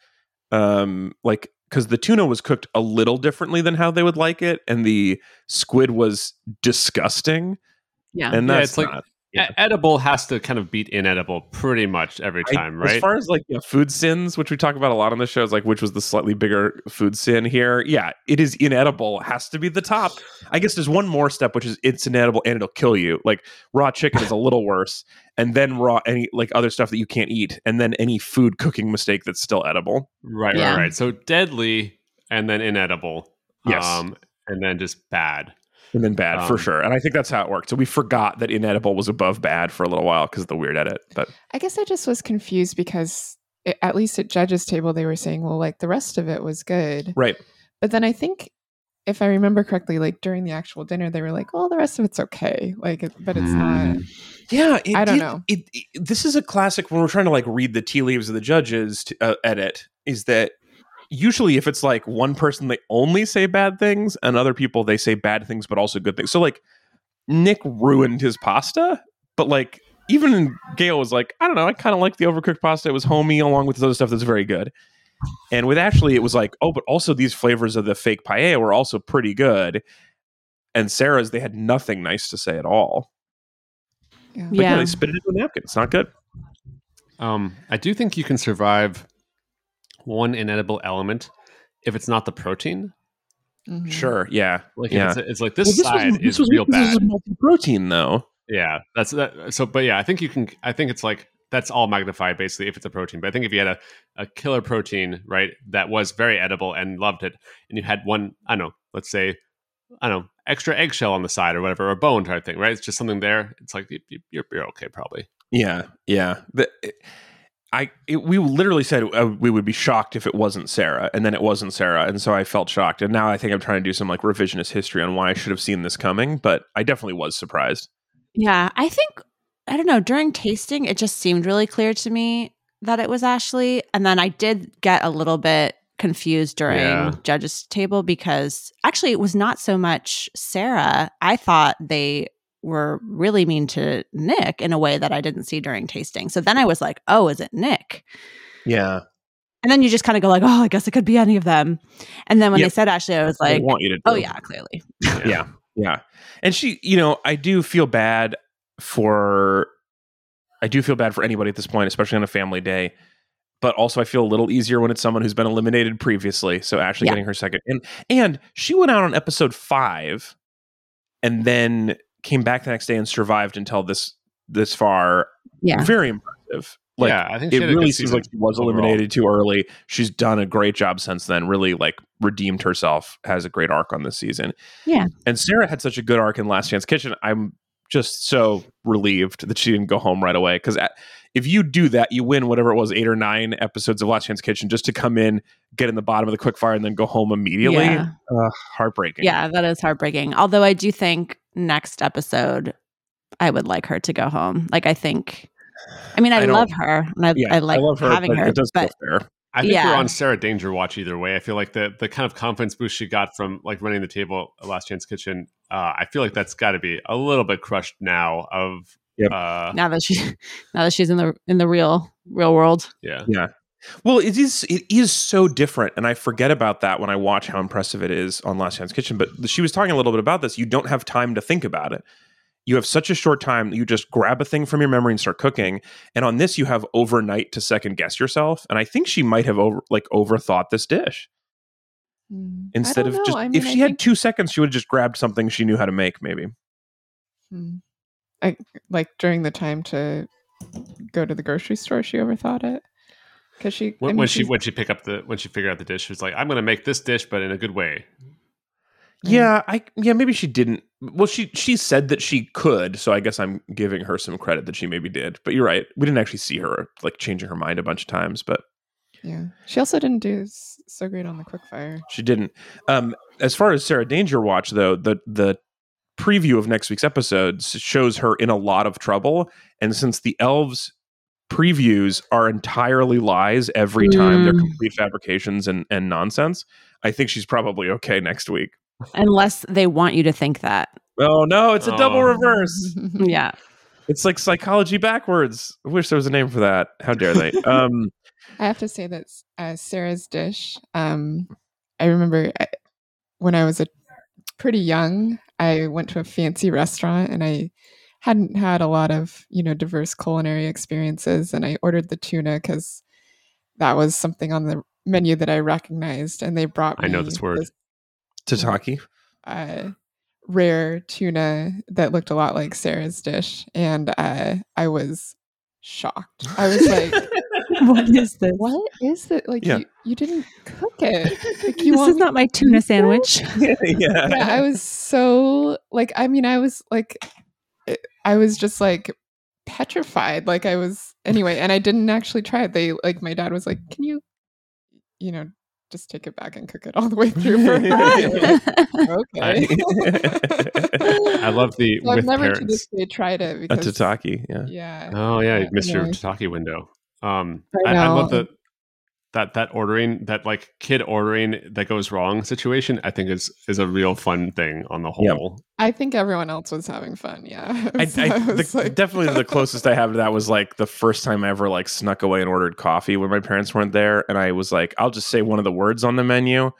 Um, like because the tuna was cooked a little differently than how they would like it, and the squid was disgusting. Yeah. And Yeah, that's it's like- not. E- Edible has to kind of beat inedible pretty much every I- right? As far as like yeah, food sins, which we talk about a lot on the shows, like which was the slightly bigger food sin here. Yeah, it is inedible. Has to be the top. I guess there's one more step, which is it's inedible and it'll kill you. Like raw chicken is a little worse, and then raw any like other stuff that you can't eat, and then any food cooking mistake that's still edible. right, Yeah. right, right. So deadly and then inedible. Yes. Um, and then just bad. And then bad for Um, sure. And I think that's how it worked. So we forgot that inedible was above bad for a little while because of the weird edit. But I guess I just was confused because it, at least at judges table they were saying, well, like the rest of it was good. right, But then I think if I remember correctly, like during the actual dinner, they were like, "Oh, the rest of it's okay." Like, but it's not. yeah, it I don't did- know. It, it- this is a classic when we're trying to like read the tea leaves of the judges to, uh, edit. Is that usually if it's like one person they only say bad things, and other people they say bad things but also good things. So like Nick ruined his pasta, but like even Gail was like, I don't know, I kind of like the overcooked pasta. It was homey along with this other stuff that's very good. And with Ashleigh, it was like, oh, but also these flavors of the fake paella were also pretty good. And Sarah's, they had nothing nice to say at all. Yeah. But yeah, Yeah. they spit it into a napkin. It's not good. Um, I do think you can survive one inedible element if it's not the protein. Mhm. Sure. Yeah. Like Yeah. it's, it's like this side is real this bad. is multi-protein though. Yeah, that's that. So, but yeah, I think you can. I think it's like that's all magnified basically if it's a protein. But I think if you had a, a killer protein, right, that was very edible and loved it, and you had one, I don't know, let's say, I don't know, extra eggshell on the side or whatever, or bone type thing, right? It's just something there. It's like you, you- you're you're okay probably. Yeah. Yeah. The, I it, we literally said uh, we would be shocked if it wasn't Sarah, and then it wasn't Sarah, and so I felt shocked. And now I think I'm trying to do some like revisionist history on why I should have seen this coming, but I definitely was surprised. Yeah, I think I don't know. During tasting, it just seemed really clear to me that it was Ashleigh. And then I did get a little bit confused during Yeah. judges table because actually it was not so much Sarah. I thought they were really mean to Nick in a way that I didn't see during tasting. So then I was like, oh, is it Nick? Yeah. And then you just kind of go like, oh, I guess it could be any of them. And then when Yep. they said Ashleigh, I was I like, want you to. oh yeah, clearly. yeah yeah and she you know i do feel bad for i do feel bad for anybody at this point especially on a family day but also i feel a little easier when it's someone who's been eliminated previously so ashleigh Yeah. getting her second and and she went out on episode five and then came back the next day and survived until this this far Yeah. very impressive like yeah, I think it had a good really seems like she was overall. eliminated too early. She's done a great job since then. Really, like redeemed herself. Has a great arc on this season. Yeah. And Sarah had such a good arc in Last Chance Kitchen. I'm just so relieved that she didn't go home right away. Because if you do that, you win whatever it was, eight or nine episodes of Last Chance Kitchen, just to come in, get in the bottom of the quick fire, and then go home immediately. Yeah. Uh, heartbreaking. Yeah, that is heartbreaking. Although I do think next episode, I would like her to go home. Like I think, I mean, I, I love her and I, Yeah, I like love her, having but her, It does but feel fair. I think Yeah. we're on Sarah Danger Watch either way. I feel like the the kind of confidence boost she got from like running the table at Last Chance Kitchen, uh, I feel like that's got to be a little bit crushed now. Of Yep. uh, now that she now that she's in the in the real real world, Yeah, yeah, Well, it is it is so different, and I forget about that when I watch how impressive it is on Last Chance Kitchen. But she was talking a little bit about this. You don't have time to think about it. You have such a short time that you just grab a thing from your memory and start cooking. And on this, you have overnight to second guess yourself. And I think she might have over like overthought this dish. I instead of know. just I mean, if I she had think- two seconds, she would have just grabbed something she knew how to make. Maybe Hmm. I like during the time to go to the grocery store. She overthought it because she I when, mean, when she when she pick up the when she figured out the dish, she was like, "I'm going to make this dish, but in a good way." Yeah, I yeah, maybe she didn't. Well, she she said that she could, so I guess I'm giving her some credit that she maybe did. But you're right. We didn't actually see her like changing her mind a bunch of times, but yeah. She also didn't do so great on the quickfire. she didn't. Um as far as Sarah Danger Watch though, the the preview of next week's episode s- shows her in a lot of trouble and since the elves previews are entirely lies every time they're Mm. complete fabrications and and nonsense i think she's probably okay next week unless they want you to think that. oh no it's a double Oh. reverse Yeah, It's like psychology backwards. I wish there was a name for that. How dare they? Um, I have to say that uh, Sarah's dish. Um, I remember I, when I was a pretty young, I went to a fancy restaurant and I hadn't had a lot of you know diverse culinary experiences, and I ordered the tuna because that was something on the menu that I recognized, and they brought me. I know this word. Tataki. uh, rare tuna that looked a lot like Sarah's dish, and uh, I was shocked. I was like. what is this? what is that? Like Yeah. you, you didn't cook it. Like you This want is not my tuna sandwich. yeah. yeah, I was so like I mean I was like I was just like petrified. Like I was anyway, and I didn't actually try it. They like my dad was like, "Can you you know, just take it back and cook it all the way through for okay. I love the So I've with never to parents. this day tried it A tataki. Yeah. yeah. Oh yeah, you missed your. Tataki window. Um, I I, I love the that that ordering that like kid ordering that goes wrong situation. I think is is a real fun thing on the Yep. whole. I think everyone else was having fun. Yeah. I, So I, I was the, like- definitely the closest I have to that was like the first time I ever like snuck away and ordered coffee when my parents weren't there, and I was like, I'll just say one of the words on the menu,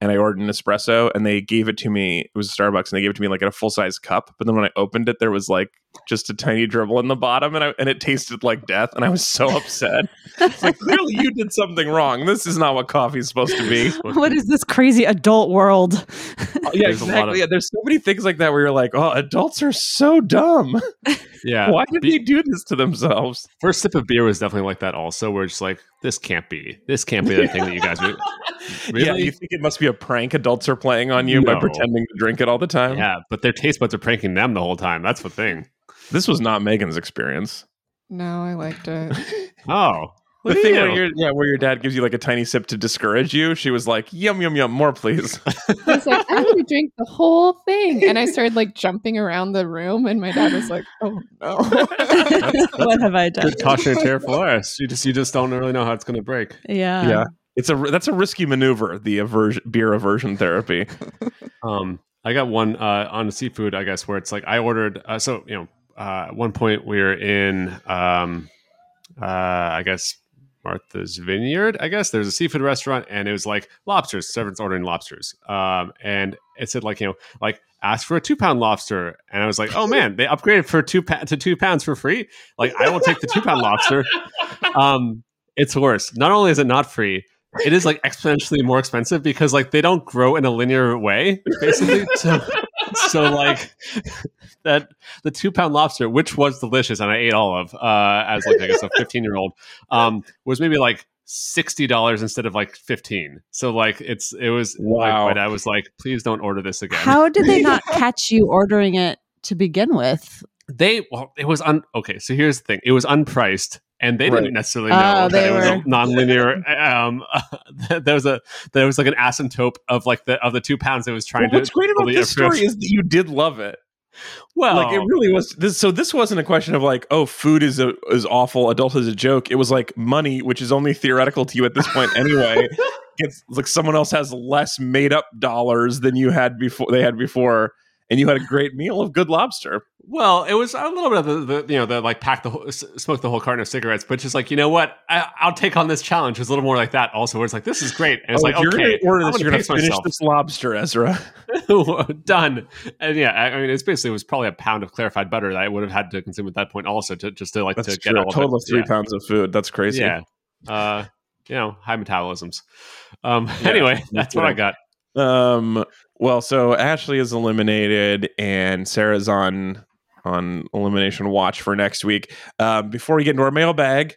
and I ordered an espresso, and they gave it to me. It was Starbucks, and they gave it to me like in a full size cup. But then when I opened it, there was like just a tiny dribble in the bottom, and I and it tasted like death, and I was so upset. It's like clearly you did something wrong. This is not what coffee is supposed to be. what is this crazy adult world? Oh, yeah, There's exactly. of- yeah, there's so many things like that where you're like, oh, adults are so dumb. Yeah. Why did Be- they do this to themselves? First sip of beer was definitely like that. Also, where it's like this can't be. This can't be the thing that you guys do. Yeah, you think it must be a prank adults are playing on you by pretending to drink it all the time? Yeah, but their taste buds are pranking them the whole time. That's the thing. This was not Megan's experience. no, I liked it. Oh, The thing you. where your yeah, where your dad gives you like a tiny sip to discourage you, she was like, "Yum yum yum, more please." I was like, I'm going to drink the whole thing. And I started like jumping around the room. And my dad was like, oh no. what have I done? Good cautionary tale for us. You just you just don't really know how it's going to break. Yeah. yeah, it's a that's a risky maneuver. The aversion beer aversion therapy. Um, I got one uh, on seafood, I guess, where it's like I ordered. Uh, so you know, uh, at one point we were in, um, uh, I guess Martha's Vineyard. I guess there's a seafood restaurant, and it was like lobsters. Servants ordering lobsters, um, and it said like you know, like ask for a two pound lobster, and I was like, oh man, they upgraded for two pa- to two pounds for free. Like I will take the two pound lobster. Um, it's worse. Not only is it not free, it is like exponentially more expensive because like they don't grow in a linear way, basically. so, so like that the two pound lobster, which was delicious, and I ate all of uh, as like I guess a fifteen year old, um, was maybe like sixty dollars instead of like fifteen. So like it's it was Wow. Like, my dad was like, please don't order this again. How did they not catch you ordering it to begin with? they well, it was un okay. So here's the thing: it was unpriced. And they Right. didn't necessarily know Oh, that they it was were- a non-linear. um, there was a there was like an asymptote of like the of the two pounds that was trying Well, to. what's great about this approach- story is that you did love it. well, like it really was. This, so this wasn't a question of like, oh, food is a, is awful, adult is a joke. It was like money, which is only theoretical to you at this point anyway. Gets like someone else has less made up dollars than you had before. They had before, and you had a great meal of good lobster. Well, it was a little bit of the, the you know the like pack the whole, smoke the whole carton of cigarettes, but just like you know what, I, I'll take on this challenge. It was a little more like that. Also, where it's like this is great, and it's Oh, like you're okay, gonna order this, you're gonna finish myself. this lobster, Ezra. done. And yeah, I, I mean, it's basically it was probably a pound of clarified butter that I would have had to consume at that point, also to just to like That's to true. get A total of three Yeah. pounds of food. That's crazy. Yeah. Uh, you know, high metabolisms. Um, Yeah, anyway, that's what I got. Um. Well, so Ashleigh is eliminated, and Sarah's on on elimination watch for next week. Um, before we get into our mailbag,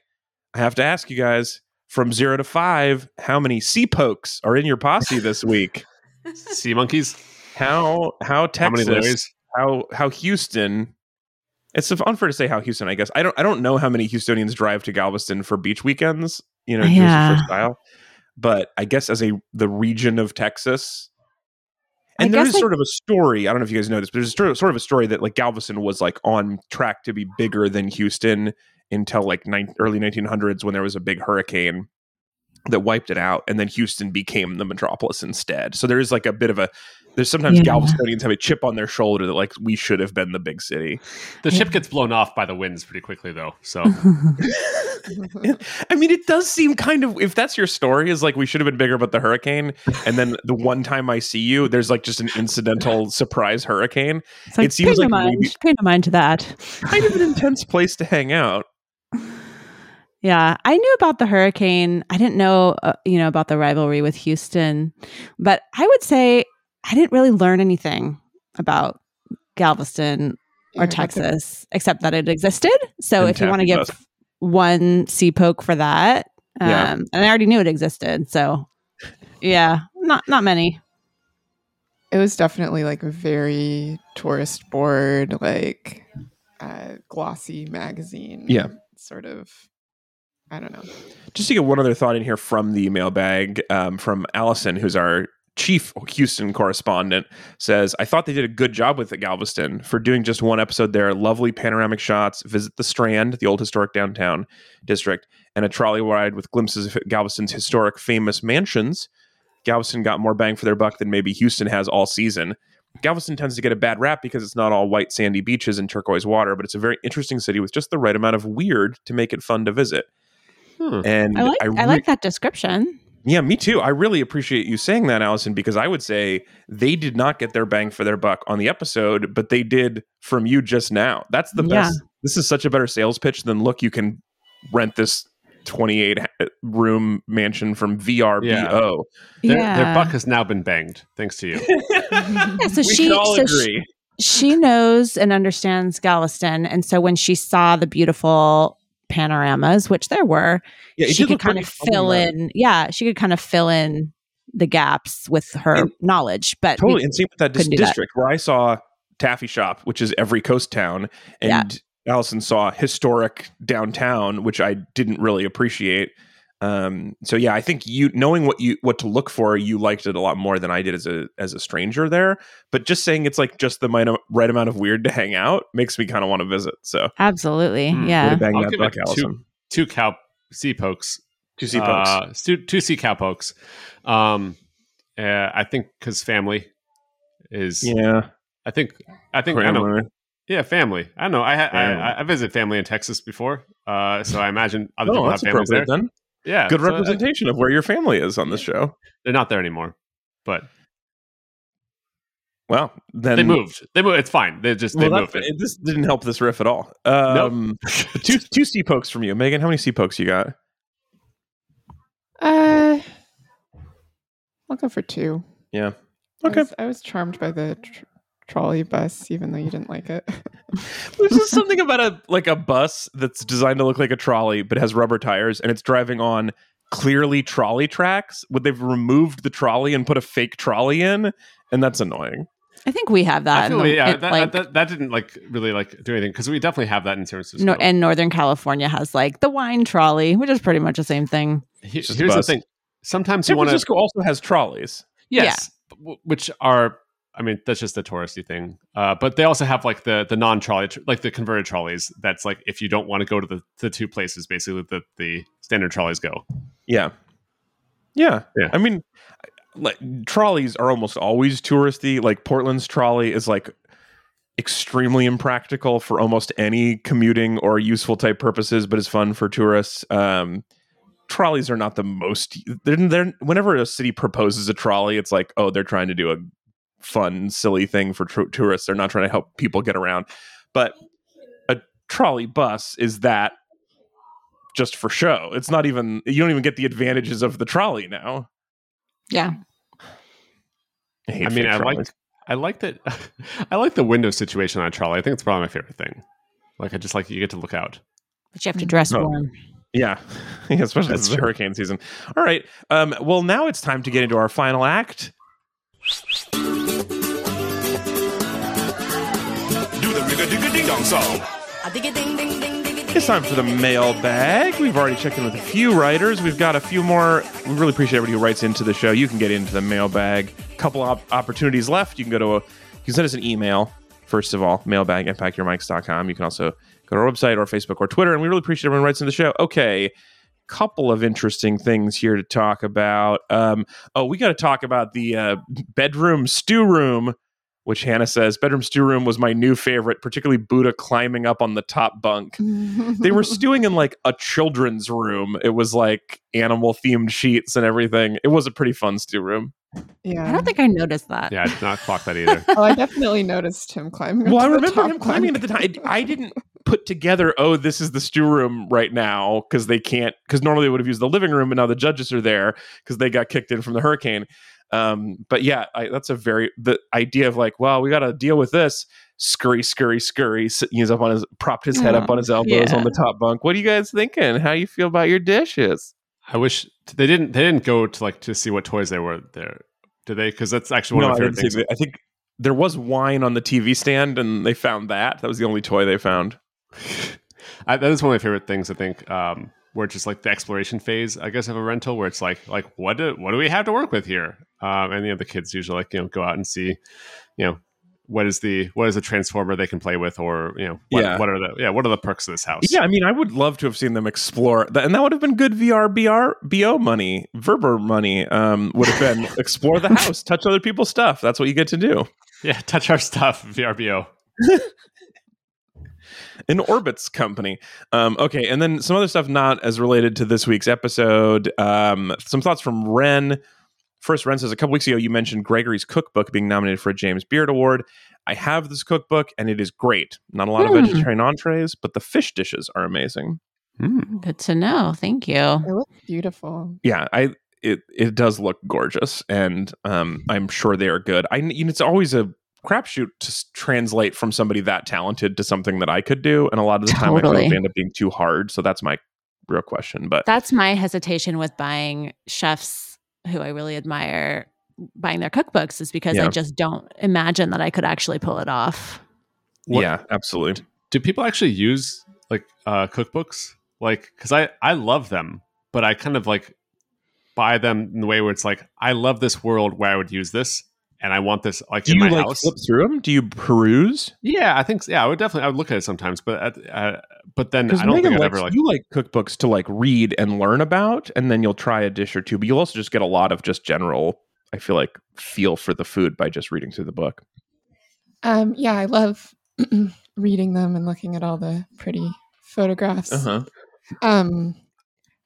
I have to ask you guys: from zero to five, how many sea pokes are in your posse this week? Sea monkeys. How how How many Texas? Larrys? How how Houston? It's unfair to say how Houston. I guess I don't I don't know how many Houstonians drive to Galveston for beach weekends. You know, Jersey Yeah. Shore style. But I guess as a the region of Texas, I and there guess, like- sort of a story. I don't know if you guys know this, but there's a sort of- sort of a story that like Galveston was like on track to be bigger than Houston until like nine, early 1900s when there was a big hurricane that wiped it out, and then Houston became the metropolis instead. So there is like a bit of a there's sometimes Yeah. Galvestonians have a chip on their shoulder that like we should have been the big city. The ship gets blown off by the winds pretty quickly, though. So I mean, it does seem kind of if that's your story is like we should have been bigger, but the hurricane, and then the one time I see you, there's like just an incidental surprise hurricane. It's like, It seems pay like mind, maybe- pay no mind to that. Kind of an intense place to hang out. Yeah, I knew about the hurricane. I didn't know, uh, you know, about the rivalry with Houston, but I would say I didn't really learn anything about Galveston or Yeah, that's a- Texas except that it existed. So And if you want to give Bus. one sea poke for that, um, Yeah. and I already knew it existed, so yeah, not not many. It was definitely like a very tourist board, like uh, glossy magazine. Yeah. Sort of. I don't know. Just to get one other thought in here from the mailbag um, from Allison, who's our chief Houston correspondent, says, I thought they did a good job with Galveston for doing just one episode there. Lovely panoramic shots, visit the Strand, the old historic downtown district, and a trolley ride with glimpses of Galveston's historic famous mansions. Galveston got more bang for their buck than maybe Houston has all season. Galveston tends to get a bad rap because it's not all white sandy beaches and turquoise water, but it's a very interesting city with just the right amount of weird to make it fun to visit. Hmm. And I like I, re- like that description. Yeah, me too. I really appreciate you saying that, Allison, because I would say they did not get their bang for their buck on the episode, but they did from you just now. That's the Yeah. best. This is such a better sales pitch than look, you can rent this 28 room mansion from VRBO. their, yeah, their buck has now been banged, thanks to you. Yeah, so we she all so she- she knows and understands Galveston, and so when she saw the beautiful panoramas, which there were, yeah, she could kind of fill in. Yeah, she could kind of fill in the gaps with her And- knowledge. But Totally. And same with that dis- couldn't that. district where I saw Taffy Shop, which is every coast town. Yeah. And Allison saw historic downtown, which I didn't really appreciate. Um, so yeah, I think you knowing what you what to look for, you liked it a lot more than I did as a as a stranger there. But just saying it's like just the minor, right amount of weird to hang out makes me kind of want to visit. So Absolutely. Way Yeah. bang I'll that give buck, it Allison. two cow sea pokes. Two sea pokes. Uh, two, two sea cow pokes. Um, uh, I think because family is. yeah, I think. I think. I know. Yeah, family. I know. I, ha- Family. I I visited family in Texas before, uh, so I imagine other Oh, people have that's families there. then. Yeah, Good so, uh, representation of where your family is on this show. they're not there anymore, but Well, then they moved. They moved. It's fine. They just they Well, moved. that- It. this didn't help this riff at all. Um, two two sea pokes from you, Megan. How many sea pokes you got? Uh, I'll go for two. Yeah. I Okay. was, I was charmed by the tr- trolley bus, even though you didn't like it. There's just something about a like a bus that's designed to look like a trolley but has rubber tires and it's driving on clearly trolley tracks. Would they've removed the trolley and put a fake trolley in? And that's annoying. I think we have that. I in feel, the- yeah, in, that, like, that, that didn't like really like do anything because we definitely have that in San Francisco. no, and Northern California has like the wine trolley, which is pretty much the same thing. He- here's the thing: sometimes San you want to Francisco also has trolleys. Yes, w- which are I mean that's just a touristy thing. Uh, but they also have like the the non trolley, like the converted trolleys. That's like if you don't want to go to the, the two places, basically the the standard trolleys go. Yeah. Yeah. Yeah. I mean, like trolleys are almost always touristy. Like Portland's trolley is like extremely impractical for almost any commuting or useful type purposes, but is fun for tourists. Um, trolleys are not the most. They're, they're whenever a city proposes a trolley, it's like, oh, they're trying to do a fun, silly thing for tr- tourists. They're not trying to help people get around. But a trolley bus is that just for show. It's not even you don't even get the advantages of the trolley now. Yeah. I, I mean, I trolleys. like I like that. I like the window situation on a trolley. I think it's probably my favorite thing. Like I just like you get to look out. But you have to dress No. warm. Yeah, Yeah, especially That's this is true. hurricane season. All right. Um, well, now it's time to get into our final act. Digga ding dong song. It's time for the mailbag. We've already checked in with a few writers. We've got a few more. We really appreciate everybody who writes into the show. You can get into the mailbag. A Couple op- opportunities left. You can go to a. You can send us an email. First of all, mailbag at packyourmics.com. You can also go to our website or Facebook or Twitter, and we really appreciate everyone who writes into the show. Okay, couple of interesting things here to talk about. Um, oh, we got to talk about the uh, bedroom stew room, which Hannah says bedroom stew room was my new favorite, particularly Buddha climbing up on the top bunk they were stewing in like a children's room. It was like animal themed sheets and everything. It was a pretty fun stew room. yeah. I don't think I noticed that. Yeah, I did not clock that either. Oh, I definitely noticed him climbing. Well, I up to the remember top him climbing bunk. at the time. I, I didn't put together, oh, this is the stew room right now because they can't, because normally they would have used the living room, and now the judges are there because they got kicked in from the hurricane. Um, but yeah, I, that's a very the idea of like, well, we got to deal with this. Scurry, scurry, scurry. s- He's up on his propped his head up Oh, on his elbows yeah. on the top bunk. What are you guys thinking? How you feel about your dishes? I wish they didn't. They didn't go to like to see what toys they were there. Did they? Because that's actually one No, of my I favorite didn't things. I think there was wine on the TV stand, and they found that. That was the only toy they found. I, that is one of my favorite things. I think um, where it's just like the exploration phase, I guess, of a rental, where it's like, like what do what do we have to work with here? Um, and you know, the kids usually like you know go out and see, you know, what is the what is the transformer they can play with, or you know, what, Yeah. what are the yeah what are the perks of this house? Yeah, I mean, I would love to have seen them explore that, and that would have been good VR, BR, BO money, Verber money. Um, would have been explore the house, touch other people's stuff. That's what you get to do. yeah. Touch our stuff, VRBO. An Orbitz company. Um, okay, and then some other stuff not as related to this week's episode. Um, some thoughts from Ren. First, Ren says a couple weeks ago you mentioned Gregory's cookbook being nominated for a James Beard Award. I have this cookbook and it is great. Not a lot Hmm. of vegetarian entrees, but the fish dishes are amazing. Mm. Good to know. Thank you. It looks beautiful. yeah i it it does look gorgeous and um i'm sure they are good i you know, it's always a crapshoot to s- translate from somebody that talented to something that i could do and a lot of the time i feel like they end up being too hard so that's my real question but That's my hesitation with buying chefs who I really admire buying their cookbooks is because Yeah. I just don't imagine that I could actually pull it off. What- yeah absolutely do people actually use like uh, cookbooks? Like, because I I love them, but I kind of like buy them in the way where it's like I love this world where I would use this, and I want this like Do in you my like house. flip through them? Do you peruse? Yeah, I think yeah, I would definitely I would look at it sometimes, but at, uh, but then Because I don't Megan think I'd ever like you like cookbooks to like read and learn about, and then you'll try a dish or two. But you'll also just get a lot of just general. I feel like feel for the food by just reading through the book. Um, yeah, I love reading them and looking at all the pretty photographs. Uh-huh. Um,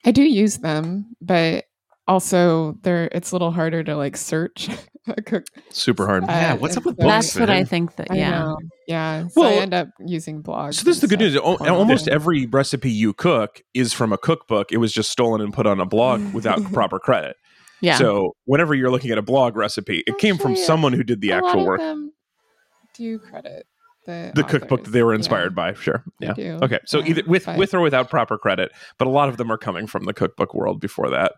I do use them, but also they're it's a little harder to like search a cook. Super hard. Uh, Yeah, what's up with so- books, That's what I think that yeah. Yeah. So I end up using blogs. So this is the and good news. stuff Al- Almost every recipe you cook is from a cookbook. It was just stolen and put on a blog without proper credit. Yeah. So whenever you're looking at a blog recipe, it came from someone who did the A lot actual of work. them do credit the The cookbook that they were Yeah, inspired by, sure. Yeah. Okay. So Yeah, either with but- with or without proper credit, but a lot of them are coming from the cookbook world before that.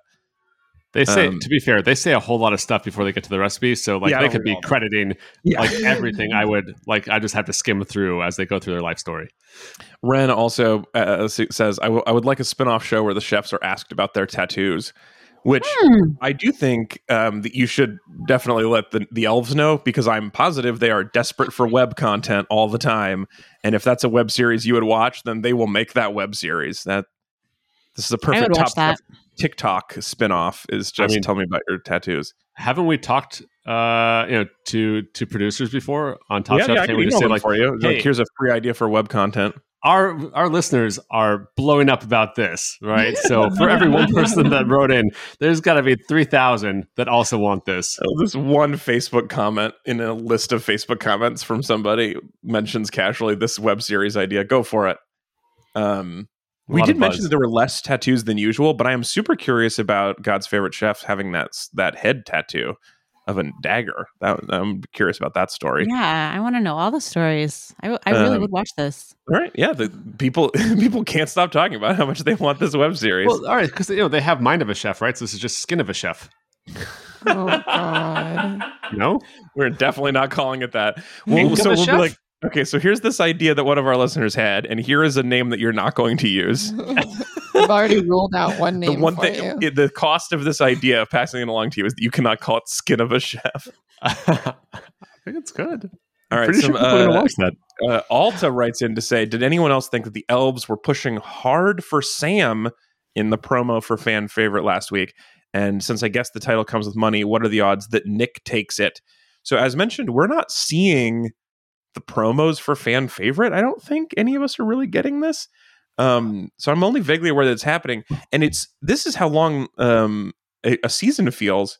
They say, Um, to be fair, they say a whole lot of stuff before they get to the recipe. So like Yeah, they could be all crediting Yeah. like everything. I would like I just have to skim through as they go through their life story. Ren also uh, s- says, I, w- I would like a spin off show where the chefs are asked about their tattoos, which Hmm. I do think um, that you should definitely let the, the elves know because I'm positive they are desperate for web content all the time. And if that's a web series you would watch, then they will make that web series. That This is a perfect would top watch that. TikTok spin off is just mean- tell me about your tattoos. Haven't we talked uh you know to to producers before on Top yeah, Chef? yeah, I Can't we just say like for you. hey- like, here's a free idea for web content. our our listeners are blowing up about this, right? So for every one person that wrote in, there's got to be three thousand that also want this. Oh, this one Facebook comment in a list of Facebook comments from somebody mentions casually this web series idea. Go for it. Um, A we did mention that there were less tattoos than usual, but I am super curious about God's favorite chef having that that head tattoo of a dagger. That, I'm curious about that story. Yeah, I want to know all the stories. I, I really Um, would watch this. All right, yeah, the people people can't stop talking about how much they want this web series. Well, all right, because you know they have mind of a chef, right? So this is just skin of a chef. Oh God. No, We're definitely not calling it that. Well, so we'll chef. be like, okay, so here's this idea that one of our listeners had, and here is a name that you're not going to use. I've already ruled out one name the one for thing, you. it- the cost of this idea of passing it along to you is that you cannot call it skin of a chef. I think it's good. All right, Pretty some, sure people are gonna uh, watch that. uh, Alta writes in to say, did anyone else think that the elves were pushing hard for Sam in the promo for fan favorite last week? And since I guess the title comes with money, what are the odds that Nick takes it? So, as mentioned, we're not seeing the promos for fan favorite. I don't think any of us are really getting this. Um, so I'm only vaguely aware that it's happening, and it's this is how long um, a, a season feels.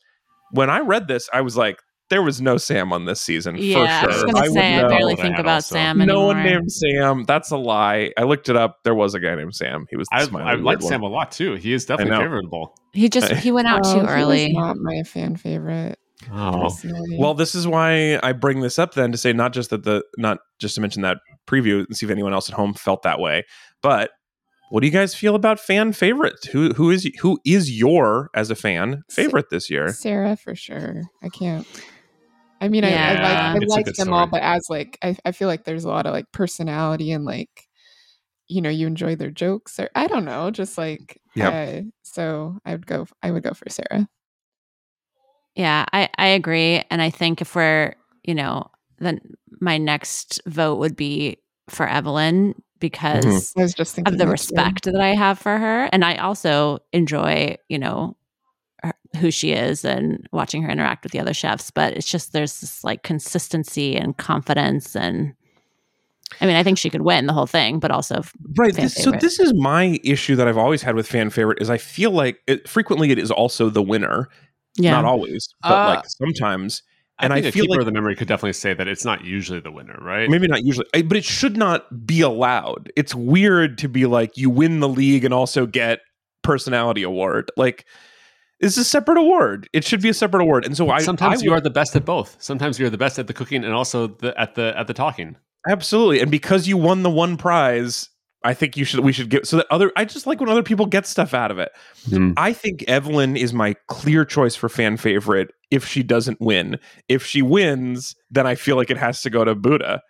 When I read this, I was like, there was no Sam on this season Yeah, I for was going to say I know barely that think about also. Sam no one named Sam. That's a lie. I looked it up. There was a guy named Sam. He was the I, smiling I like. Sam a lot too. He is definitely know. favorable. He just he went out Oh, too he was early. not my fan favorite. Oh, Personally. Well, this is why I bring this up then to say not just that the not just to mention that preview and see if anyone else at home felt that way, but what do you guys feel about fan favorite? Who who is who is your as a fan favorite this year? Sarah for sure. I can't. I mean, Yeah. I, I like I like good them all, but as like I, I feel like there's a lot of like personality and like you know you enjoy their jokes or I don't know, just like Yeah. uh, so I would go I would go for Sarah. Yeah, I, I agree. And I think if we're, you know, then my next vote would be for Evelyn mm-hmm. because I was just thinking of the that too. respect that I have for her. And I also enjoy, you know, her, who she is and watching her interact with the other chefs. But it's just there's this like consistency and confidence. And I mean, I think she could win the whole thing, but also Right. fan This, so this is my issue that I've always had with fan favorite is I feel like it, frequently it is also the winner. Yeah. Not always, but Uh, like sometimes. And I think a feel keeper like- of the memory could definitely say that it's not usually the winner, right? Maybe not usually, I- but it should not be allowed. It's weird to be like you win the league and also get personality award. Like it's a separate award. It should be a separate award. And so I Sometimes I you are the best at both. Sometimes you're the best at the cooking and also the, at the at the talking. absolutely. And because you won the one prize, I think you should we should get so that other I just like when other people get stuff out of it. Hmm. I think Evelyn is my clear choice for fan favorite if she doesn't win. If she wins, then I feel like it has to go to Buddha.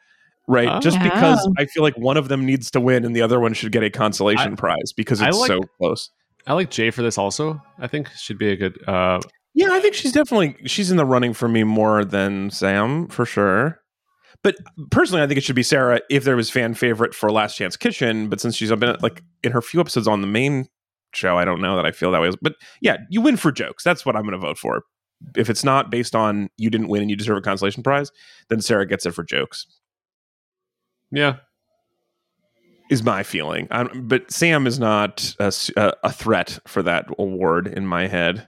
right? Just Oh. because Oh. I feel like one of them needs to win and the other one should get a consolation I- prize because it's like- so close. I like Jae for this also. I think should be a good. Uh, Yeah, I think she's definitely she's in the running for me more than Sam for sure. But personally, I think it should be Sarah if there was fan favorite for Last Chance Kitchen. But since she's been like in her few episodes on the main show, I don't know that I feel that way. But yeah, you win for jokes. That's what I'm going to vote for. If it's not based on you didn't win and you deserve a consolation prize, then Sarah gets it for jokes. yeah, Is my feeling. i but Sam is not a threat for that award in my head.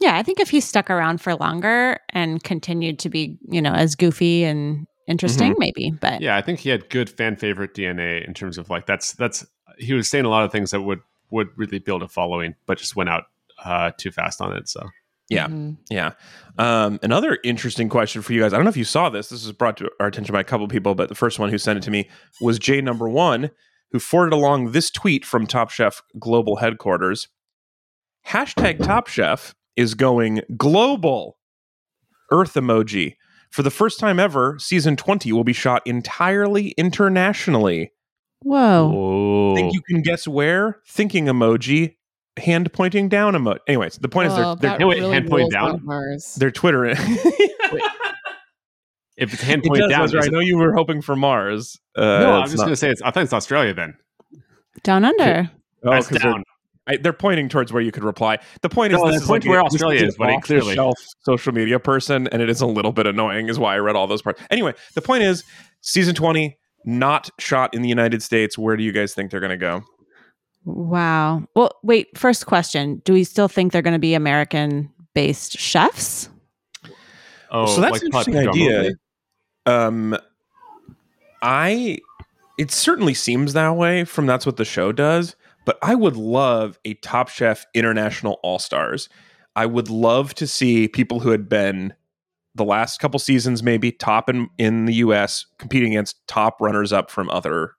Yeah, I think if he stuck around for longer and continued to be, you know, as goofy and interesting, maybe. But yeah. I think he had good fan favorite DNA in terms of like that's that's he was saying a lot of things that would would really build a following, but just went out uh, too fast on it. So Yeah. Mhm. Yeah. Um, another interesting question for you guys. I don't know if you saw this. This was brought to our attention by a couple people, but the first one who sent it to me was J number one, who forwarded along this tweet from Top Chef Global Headquarters. Hashtag Top Chef is going global. Earth emoji. For the first time ever, season 20 will be shot entirely internationally. whoa. oh, Think you can guess where? Thinking emoji, hand pointing down emoji. Anyways, the point Well, is they're, that they're, really hand point rules down? out Mars. they're Twitter. if it's hand It point down, Ezra. is I know you were hoping for Mars. Uh, no, I'm just not- gonna say it's. I think it's Australia then. Down under. oh, That's 'cause they're- down. I, they're pointing towards where you could reply. The point No, is, they're this is like where a- Australia is, buddy, off-the-shelf clearly. social media person, and it is a little bit annoying. Is why I read all those parts. Anyway, the point is, season twenty not shot in the United States. Where do you guys think they're going to go? Wow. Well, wait, first question. Do we still think they're going to be American based chefs? Oh, so that's like an interesting idea. movie? Um, I it certainly seems that way from that's what the show does. But I would love a Top Chef International All Stars. I would love to see people who had been the last couple seasons, maybe top in in the U.S. competing against top runners up from other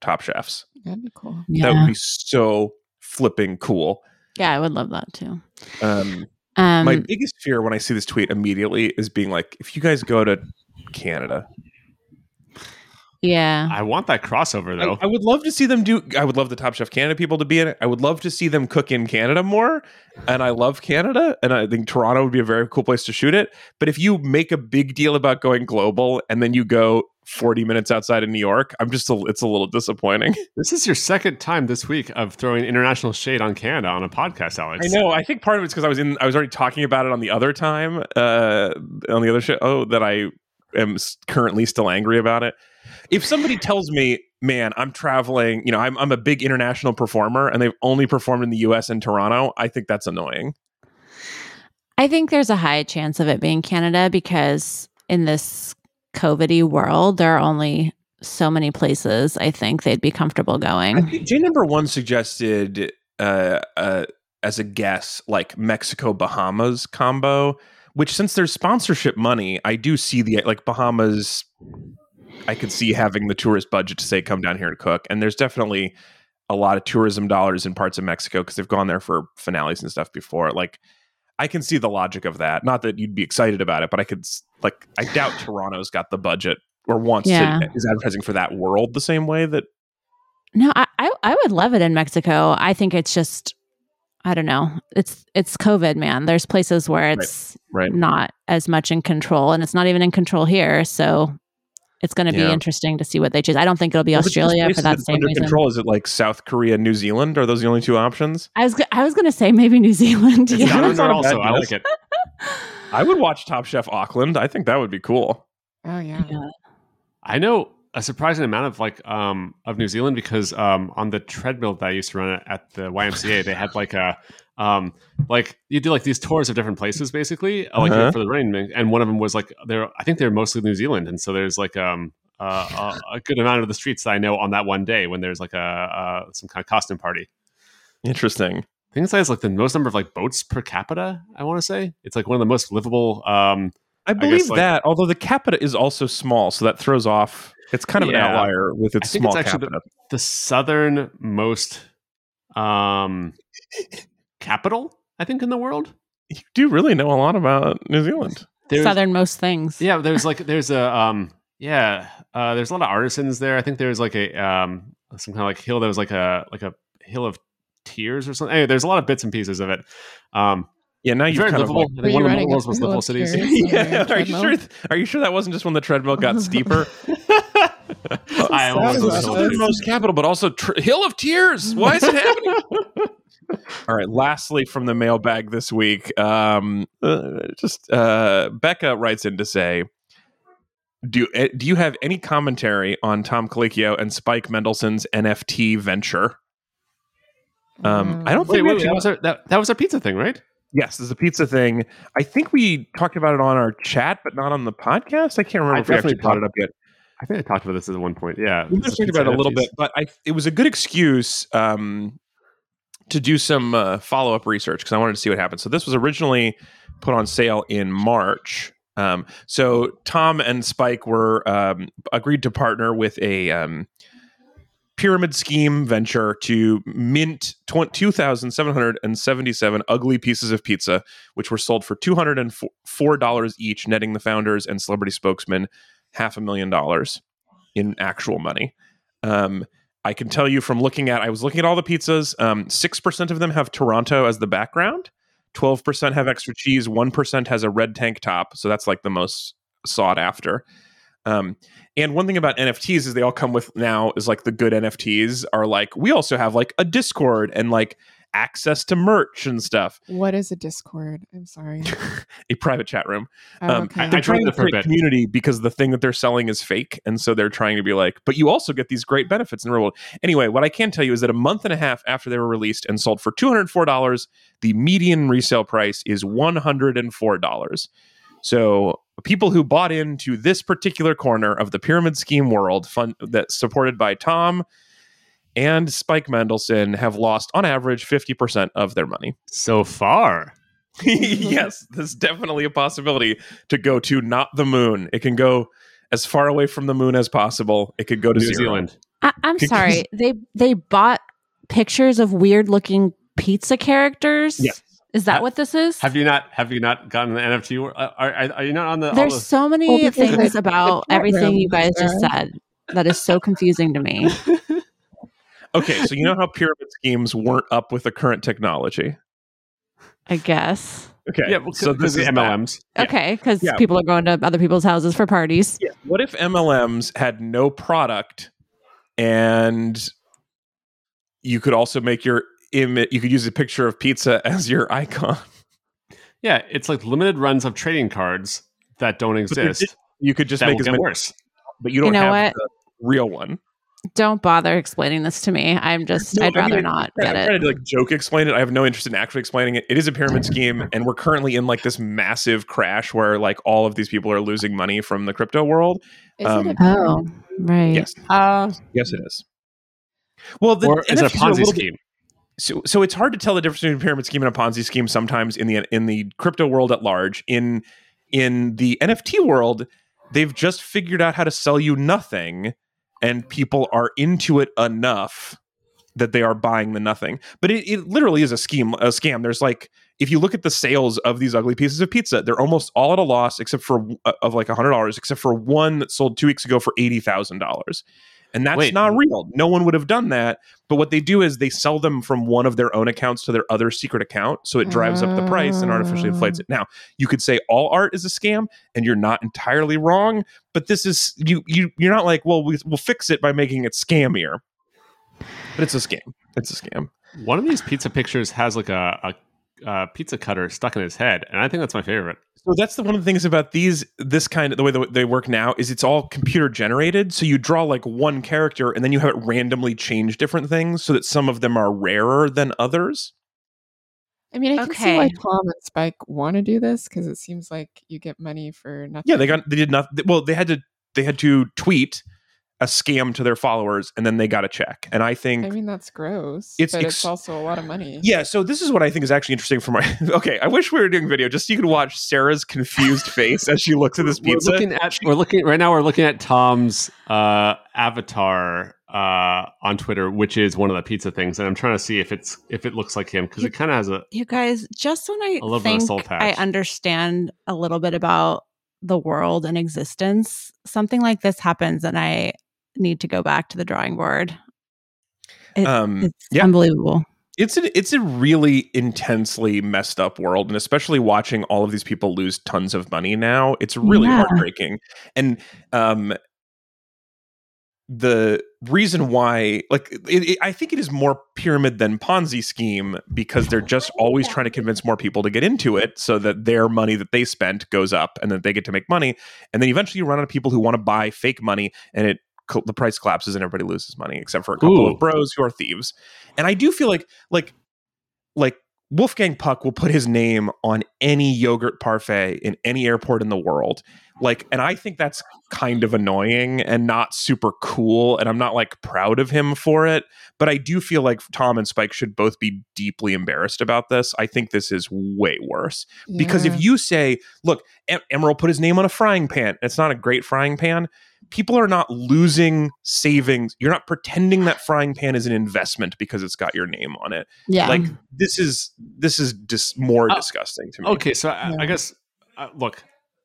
Top Chefs. That'd be cool. Yeah. That would be so flipping cool. yeah, I would love that too. Um, Um, my biggest fear when I see this tweet immediately is being like, if you guys go to Canada, yeah. I want that crossover though. I would love to see them do. I would love the Top Chef Canada people to be in it. I would love to see them cook in Canada more. And I love Canada, and I think Toronto would be a very cool place to shoot it. But if you make a big deal about going global and then you go forty minutes outside of New York, I'm just a, it's a little disappointing. This is your second time this week of throwing international shade on Canada on a podcast, Alex. I know. I think part of it's because I was in. I was already talking about it on the other time, uh, on the other show. Oh, that I am currently still angry about it. If somebody tells me, "Man, I'm traveling," you know, I'm I'm a big international performer, and they've only performed in the U.S. and Toronto, I think that's annoying. I think there's a high chance of it being Canada because in this COVID world, there are only so many places I think they'd be comfortable I going. think J number one suggested uh, uh, as a guess, like Mexico Bahamas combo. Which, since there's sponsorship money, I do see the like Bahamas. I could see having the tourist budget to say come down here and cook, and there's definitely a lot of tourism dollars in parts of Mexico because they've gone there for finales and stuff before. Like, I can see the logic of that. Not that you'd be excited about it, but I could like. I doubt Toronto's got the budget or wants Yeah. to is advertising for that world the same way that No, I, I I would love it in Mexico. I think it's just I don't know. It's it's COVID, man. There's places where it's right. not as much in control, and it's not even in control here. So it's going to be interesting to see what they choose. I don't think it'll be Well, if it's just Australia for that that's same under reason. control. Is it like South Korea, New Zealand? Are those the only two options? I was I was going to say maybe New Zealand. It's Yeah. down That's not a bad also. I like it. I would watch Top Chef Auckland. I think that would be cool. Oh yeah. Yeah. I know a surprising amount of like um of New Zealand because um on the treadmill that I used to run at the YMCA they had like a um like you do like these tours of different places basically uh, like Uh-huh. for the rain and one of them was like they're I think they're mostly New Zealand and so there's like um uh, a, a good amount of the streets that I know on that one day when there's like a uh, some kind of costume party. Interesting. I think it's like the most number of like boats per capita. I want to say it's like one of the most livable. Um, I believe like- that. Although the capita is also small, so that throws off. It's kind of an outlier with its I think small it's actually capita. the southernmost um, capital, I think, in the world. you do really know a lot about New Zealand. There's, Southernmost things. Yeah, there's like there's a um, yeah, uh, there's a lot of artisans there. I think there's like a um, some kind of like hill that was like a like a hill of tears or something. Anyway, there's a lot of bits and pieces of it. Um, Yeah, now you're very kind of like- I Were think you one of the riding world's a most hill livable cities. tears? on your yeah, are you sure? Are you sure that wasn't just when the treadmill got steeper? I sad almost about was most capital, but also tr- Hill of Tears. Why is it happening? All right. Lastly, from the mailbag this week, um, uh, just uh, Becca writes in to say, "Do uh, do you have any commentary on Tom Colicchio and Spike Mendelsohn's NFT venture?" Um, I don't Wait, think we wait, actually that was our that, that was our pizza thing, right? Yes, there's a pizza thing. I think we talked about it on our chat, but not on the podcast. I can't remember I if we actually brought it up yet. I think I talked about this at one point. Yeah, We talked about it a little bit, but I it was a good excuse um, to do some uh, follow up research because I wanted to see what happened. So this was originally put on sale in March. Um, so Tom and Spike were um, agreed to partner with a um, pyramid scheme venture to mint tw- 2,777 ugly pieces of pizza, which were sold for $204 each, netting the founders and celebrity spokesman half a million dollars in actual money. Um, I can tell you from looking at, I was looking at all the pizzas. Um, Six percent of them have Toronto as the background. Twelve percent have extra cheese. One percent has a red tank top. So that's like the most sought after. Um, and one thing about NFTs is they all come with now is like the good NFTs are like we also have like a Discord and like access to merch and stuff. What is a Discord? I'm sorry. A private chat room. Oh, Um, okay. they're I trying to it for a create community because the thing that they're selling is fake, and so they're trying to be like, but you also get these great benefits in the real world. Anyway, what I can tell you is that a month and a half after they were released and sold for two hundred four dollars, the median resale price is one hundred and four dollars. So people who bought into this particular corner of the pyramid scheme world, fun that's supported by Tom and Spike Mendelsohn have lost on average fifty percent of their money. so far. yes, there's definitely a possibility to go to not the moon. It can go as far away from the moon as possible. It could go to New zero. Zealand. I, I'm sorry. They they bought pictures of weird looking pizza characters. Yes. Is that Ha- what this is? Have you not? Have you not gotten the NFT? wor- Are, are, are you not on the? all There's the- so many Well, things about everything you guys just said that is so confusing to me. Okay, so you know how pyramid schemes weren't up with the current technology. I guess. Okay, yeah, well, so this is. MLMs. Yeah. Okay, because Yeah. people are going to other people's houses for parties. Yeah. What if MLMs had no product and you could also make your image? You could use a picture of pizza as your icon. Yeah, it's like limited runs of trading cards that don't exist. You could just that make will as get worse. but you don't know have what? the real one. Don't bother explaining this to me. I'm just, No, I'd I mean, rather I- not Yeah, get I'm it. trying to like joke explain it. I have no interest in actually explaining it. It is a pyramid scheme, and we're currently in like this massive crash where like all of these people are losing money from the crypto world. Is um, it a Oh, right. Yes, Uh, yes, it is. Well, the or is it a NFTs are Ponzi little bit- scheme? so, so it's hard to tell the difference between a pyramid scheme and a Ponzi scheme sometimes in the in the crypto world at large. In in the NFT world, they've just figured out how to sell you nothing, and people are into it enough that they are buying the nothing. But it, it literally is a scheme, a scam. There's like if you look at the sales of these ugly pieces of pizza, they're almost all at a loss, except for uh, of like hundred dollars, except for one that sold two weeks ago for eighty thousand dollars. And that's Wait. not real. No one would have done that. But what they do is they sell them from one of their own accounts to their other secret account. So it drives up the price and artificially inflates it. Now, you could say all art is a scam, and you're not entirely wrong. But this is you you you're not like, well, we, we'll fix it by making it scammier. But it's a scam. It's a scam. One of these pizza pictures has like a, a, a pizza cutter stuck in his head, and I think that's my favorite. So that's the one of the things about these this kind of the way that they work now is it's all computer generated. So you draw like one character and then you have it randomly change different things so that some of them are rarer than others. I mean, I can see why Okay. Tom and Spike want to do this because it seems like you get money for nothing. Yeah, they got they did not well they had to they had to tweet a scam to their followers and then they got a check. And I think I mean, that's gross. It's but ex- it's also a lot of money. yeah, so this is what I think is actually interesting for my Okay, I wish we were doing video just so you could watch Sarah's confused face as she looks at this We're pizza. looking at we're looking right now. We're looking at Tom's uh, avatar uh, on Twitter, which is one of the pizza things, and I'm trying to see if it's if it looks like him because it kind of has a You guys, just when I A little bit of think soul I understand a little bit about the world and existence, something like this happens and I need to go back to the drawing board. It- Um, it's yeah. unbelievable. it's a it's a really intensely messed up world and especially watching all of these people lose tons of money now it's really Yeah. heartbreaking and um the reason why like it, it, i think it is more pyramid than ponzi scheme because they're just always trying to convince more people to get into it so that their money that they spent goes up and that they get to make money and then eventually you run out of people who want to buy fake money and it the price collapses and everybody loses money except for a couple Ooh. of bros who are thieves and i do feel like like like wolfgang puck will put his name on any yogurt parfait in any airport in the world like and i think that's kind of annoying and not super cool and i'm not like proud of him for it but i do feel like tom and spike should both be deeply embarrassed about this. I think this is way worse. Because if you say look em- Emeril put his name on a frying pan it's not a great frying pan people are not losing savings you're not pretending that frying pan is an investment because it's got your name on it. Yeah. like this is this is just more Uh, disgusting to me. Okay, so I, I guess uh, look,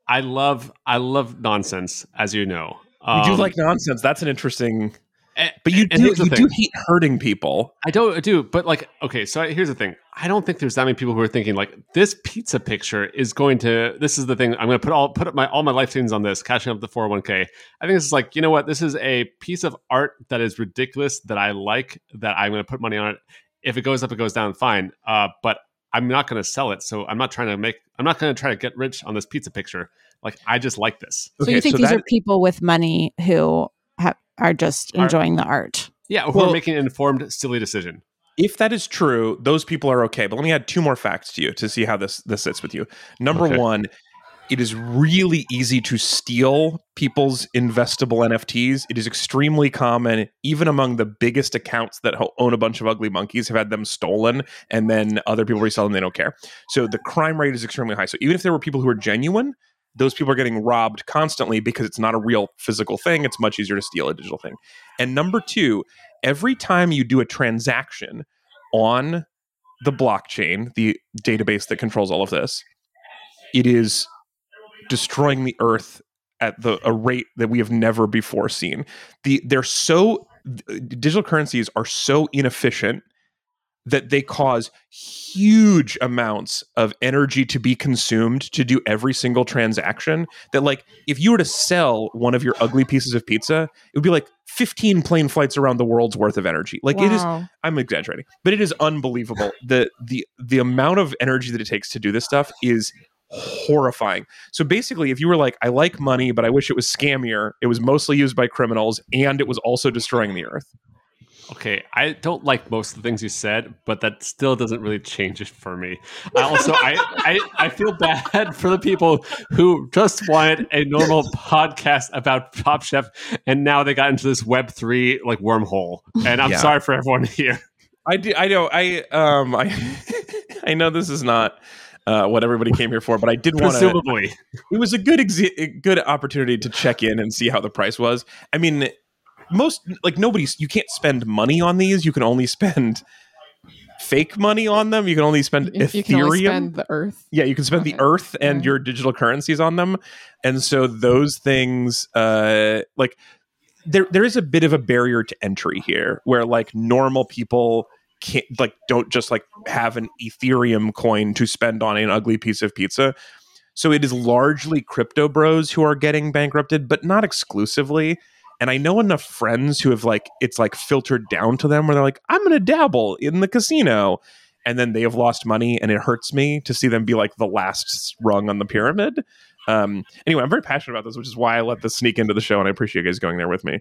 I love I love nonsense, as you know. you do Um, like nonsense that's an interesting a- but you do you do hate hurting people I don't I do, but like, okay, so here's the thing. I don't think there's that many people who are thinking like this pizza picture is going to. This is the thing. I'm going to put all put up my all my life savings on this, cashing up the 401k. I think this is like, you know what? This is a piece of art that is ridiculous that I like. That I'm going to put money on it. If it goes up, it goes down. Fine. Uh, but I'm not going to sell it. So I'm not trying to make. I'm not going to try to get rich on this pizza picture. Like I just like this. so you think these that- are people with money who have, are just Are- enjoying the art? Yeah, who Well- are making an informed, silly decision. if that is true, those people are okay. But let me add two more facts to you to see how this this sits with you. Number Okay. one, it is really easy to steal people's investable NFTs. It is extremely common, even among the biggest accounts that own a bunch of ugly monkeys, have had them stolen, and then other people resell them. They don't care. So the crime rate is extremely high. So even if there were people who are genuine, those people are getting robbed constantly because it's not a real physical thing. It's much easier to steal a digital thing. And number two, every time you do a transaction on the blockchain, the database that controls all of this, it is destroying the earth at the a rate that we have never before seen. The they're so digital currencies are so inefficient that they cause huge amounts of energy to be consumed to do every single transaction that like if you were to sell one of your ugly pieces of pizza it would be like 15 plane flights around the world's worth of energy like it is I'm exaggerating, but it is unbelievable. the the The amount of energy that it takes to do this stuff is horrifying. So basically, if you were like, "I like money, but I wish it was scammier," it was mostly used by criminals, and it was also destroying the earth. Okay, I don't like most of the things you said, but that still doesn't really change it for me. I also, I, I, I feel bad for the people who just wanted a normal podcast about Top Chef, and now they got into this Web three like wormhole. And I'm Yeah. sorry for everyone here. I do, I know. I um. I I know this is not. Uh, what everybody came here for, but I did want to. Presumably, it was a good exi- good opportunity to check in and see how the price was. I mean, most like nobody's you can't spend money on these. You can only spend fake money on them. You can only spend You, you can only Ethereum. spend the Earth. yeah, you can spend the Earth and Yeah. your digital currencies on them, and so those things, uh, like there there is a bit of a barrier to entry here, where like normal people can't like don't just like have an Ethereum coin to spend on an ugly piece of pizza. So it is largely crypto bros who are getting bankrupted, but not exclusively. And I know enough friends who have like it's like filtered down to them where they're like, I'm gonna dabble in the casino. And then they have lost money, and it hurts me to see them be like the last rung on the pyramid. Um, anyway, I'm very passionate about this, which is why I let this sneak into the show, and I appreciate you guys going there with me.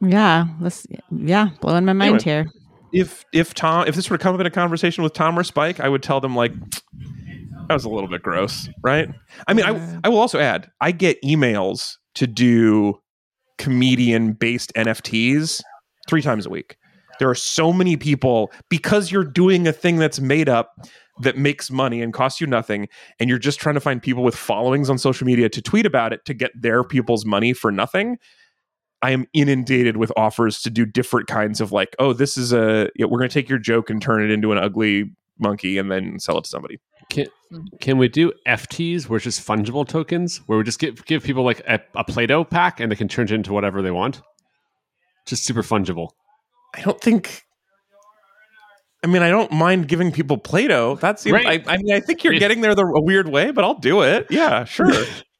Yeah, this yeah, blowing my mind here. If if Tom, if this were to come up in a conversation with Tom or Spike, I would tell them like that was a little bit gross, right? I mean. I I will also add, I get emails to do comedian based NFTs three times a week. There are so many people because you're doing a thing that's made up that makes money and costs you nothing, and you're just trying to find people with followings on social media to tweet about it to get their people's money for nothing. I am inundated with offers to do different kinds of like, oh, this is a yeah, we're going to take your joke and turn it into an ugly monkey and then sell it to somebody. Can, hmm. can we do FTs, where it's just fungible tokens, where we just give give people like a, a Play-Doh pack and they can turn it into whatever they want? Just super fungible. I don't think. I mean, I don't mind giving people Play-Doh. That's Right. I, I mean, I think you're getting there the a weird way, but I'll do it. Yeah, sure.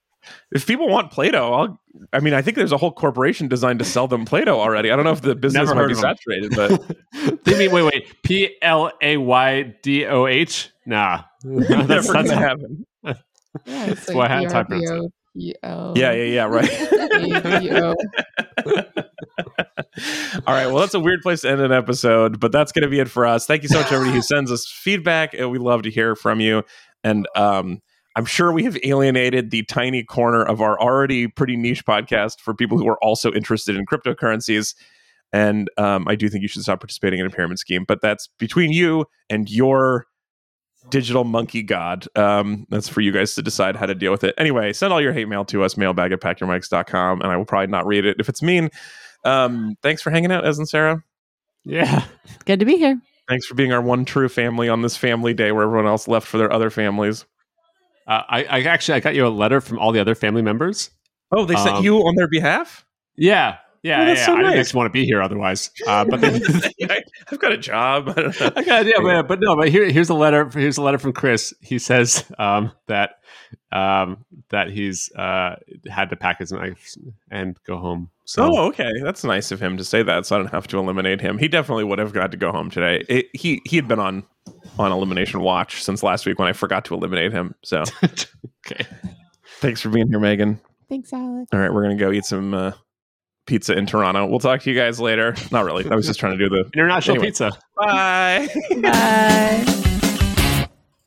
if people want Play-Doh, I'll. I mean, I think there's a whole corporation designed to sell them Play-Doh already. I don't know if the business Never might be of 'em. saturated, but they mean wait wait P L A Y D O H? Nah, that's, that's gonna happen. Yeah, it's That's why I had time for Yeah, yeah, yeah. Right. All right. Well, that's a weird place to end an episode, but that's going to be it for us. Thank you so much, everybody who sends us feedback. We love to hear from you. And um, I'm sure we have alienated the tiny corner of our already pretty niche podcast for people who are also interested in cryptocurrencies. And um, I do think you should stop participating in a pyramid scheme, but that's between you and your digital monkey god. Um, that's for you guys to decide how to deal with it. Anyway, send all your hate mail to us, mailbag at packyourmics.com, and I will probably not read it if it's mean. Um, thanks for hanging out, Ez and Sarah. yeah. Good to be here. Thanks for being our one true family on this family day where everyone else left for their other families. Uh, I, I actually I got you a letter from all the other family members. Oh, they sent Um, you on their behalf? Yeah, yeah, Oh, yeah. so I nice. actually want to be here otherwise. Uh, but they, I've got a job. I got yeah, but, but no, but here, here's a letter. Here's a letter from Chris. He says um, that um, that he's uh, had to pack his knife and go home. So Oh, okay. That's nice of him to say that, so I don't have to eliminate him. He definitely would have got to go home today. It, he he had been on on elimination watch since last week when I forgot to eliminate him. So okay, thanks for being here, Megan. Thanks, Alex. All right, we're gonna go eat some uh, pizza in Toronto. We'll talk to you guys later. Not really. I was just trying to do the international Anyway. pizza. bye. Bye.